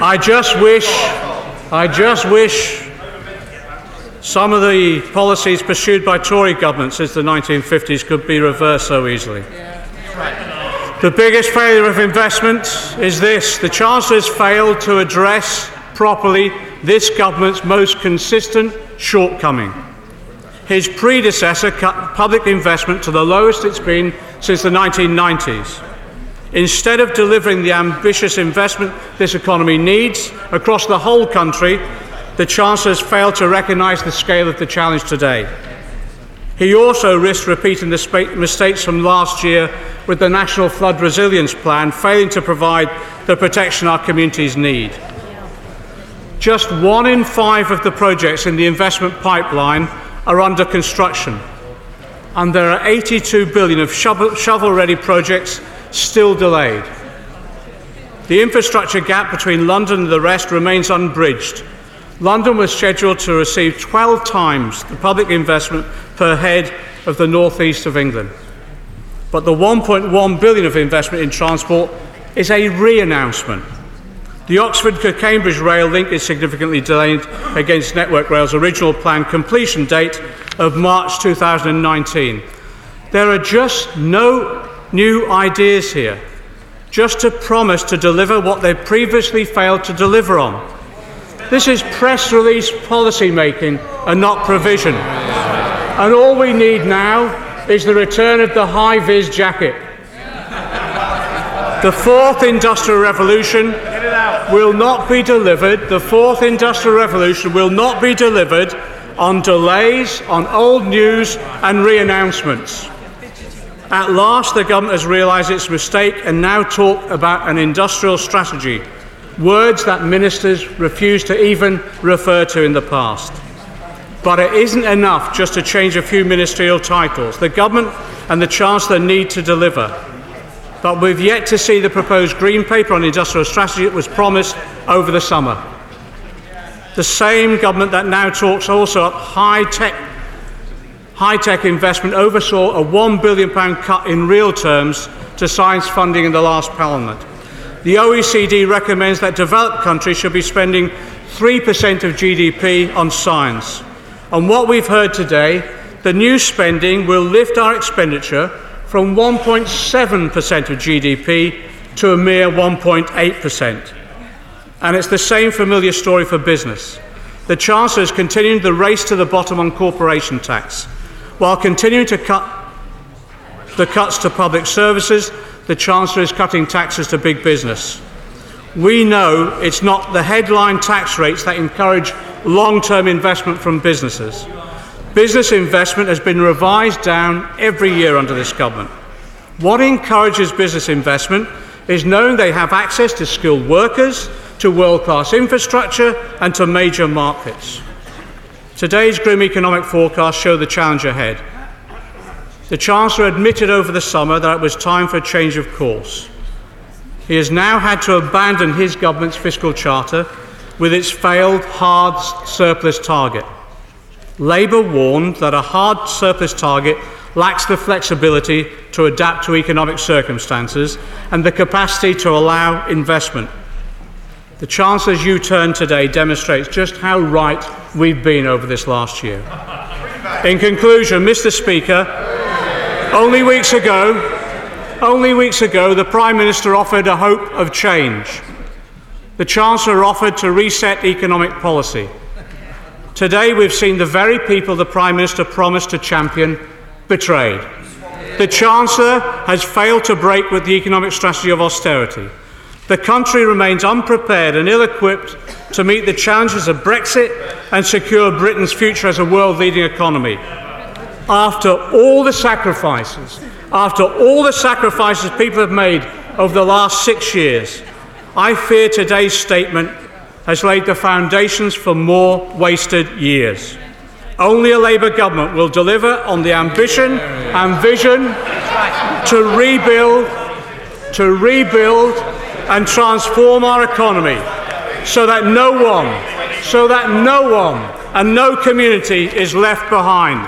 I just wish, I just wish some of the policies pursued by Tory governments since the 1950s could be reversed so easily. The biggest failure of investment is this the Chancellor has failed to address properly this government's most consistent shortcoming. His predecessor cut public investment to the lowest it's been since the 1990s. Instead of delivering the ambitious investment this economy needs across the whole country, the Chancellor has failed to recognise the scale of the challenge today. He also risked repeating the mistakes from last year with the National Flood Resilience Plan, failing to provide the protection our communities need. Just one in five of the projects in the investment pipeline are under construction, and there are 82 billion of shovel ready projects still delayed. The infrastructure gap between London and the rest remains unbridged London was scheduled to receive 12 times the public investment per head of the northeast of England. But the 1.1 billion of investment in transport is a re-announcement. The Oxford to Cambridge rail link is significantly delayed against Network Rail's original planned completion date of March 2019. There are just no new ideas here, just a promise to deliver what they previously failed to deliver on. This is press release policy making and not provision. And all we need now is the return of the high vis jacket. The fourth industrial revolution will not be delivered, the fourth industrial revolution will not be delivered on delays, on old news and re announcements. At last, the government has realised its mistake and now talk about an industrial strategy, words that ministers refused to even refer to in the past. But it isn't enough just to change a few ministerial titles. The government and the Chancellor need to deliver. But we've yet to see the proposed Green Paper on industrial strategy that was promised over the summer. The same government that now talks also up high tech high tech investment oversaw a £1 billion cut in real terms to science funding in the last Parliament. The OECD recommends that developed countries should be spending 3% of GDP on science. And what we've heard today, the new spending will lift our expenditure from 1.7% of GDP to a mere 1.8%. And it's the same familiar story for business. The Chancellor has continued the race to the bottom on corporation tax. While continuing to cut the cuts to public services, the Chancellor is cutting taxes to big business. We know it's not the headline tax rates that encourage long term investment from businesses. Business investment has been revised down every year under this government. What encourages business investment is knowing they have access to skilled workers, to world class infrastructure, and to major markets. Today's grim economic forecasts show the challenge ahead. The Chancellor admitted over the summer that it was time for a change of course. He has now had to abandon his government's fiscal charter with its failed hard surplus target. Labour warned that a hard surplus target lacks the flexibility to adapt to economic circumstances and the capacity to allow investment. The Chancellor's U turn today demonstrates just how right we've been over this last year. In conclusion, Mr. Speaker, only weeks ago, only weeks ago, the Prime Minister offered a hope of change. The Chancellor offered to reset economic policy. Today, we've seen the very people the Prime Minister promised to champion betrayed. The Chancellor has failed to break with the economic strategy of austerity. The country remains unprepared and ill equipped to meet the challenges of Brexit and secure Britain's future as a world leading economy. After all the sacrifices, after all the sacrifices people have made over the last six years, I fear today's statement has laid the foundations for more wasted years. Only a Labour government will deliver on the ambition and vision to rebuild, to rebuild and transform our economy so that no one, so that no one and no community is left behind.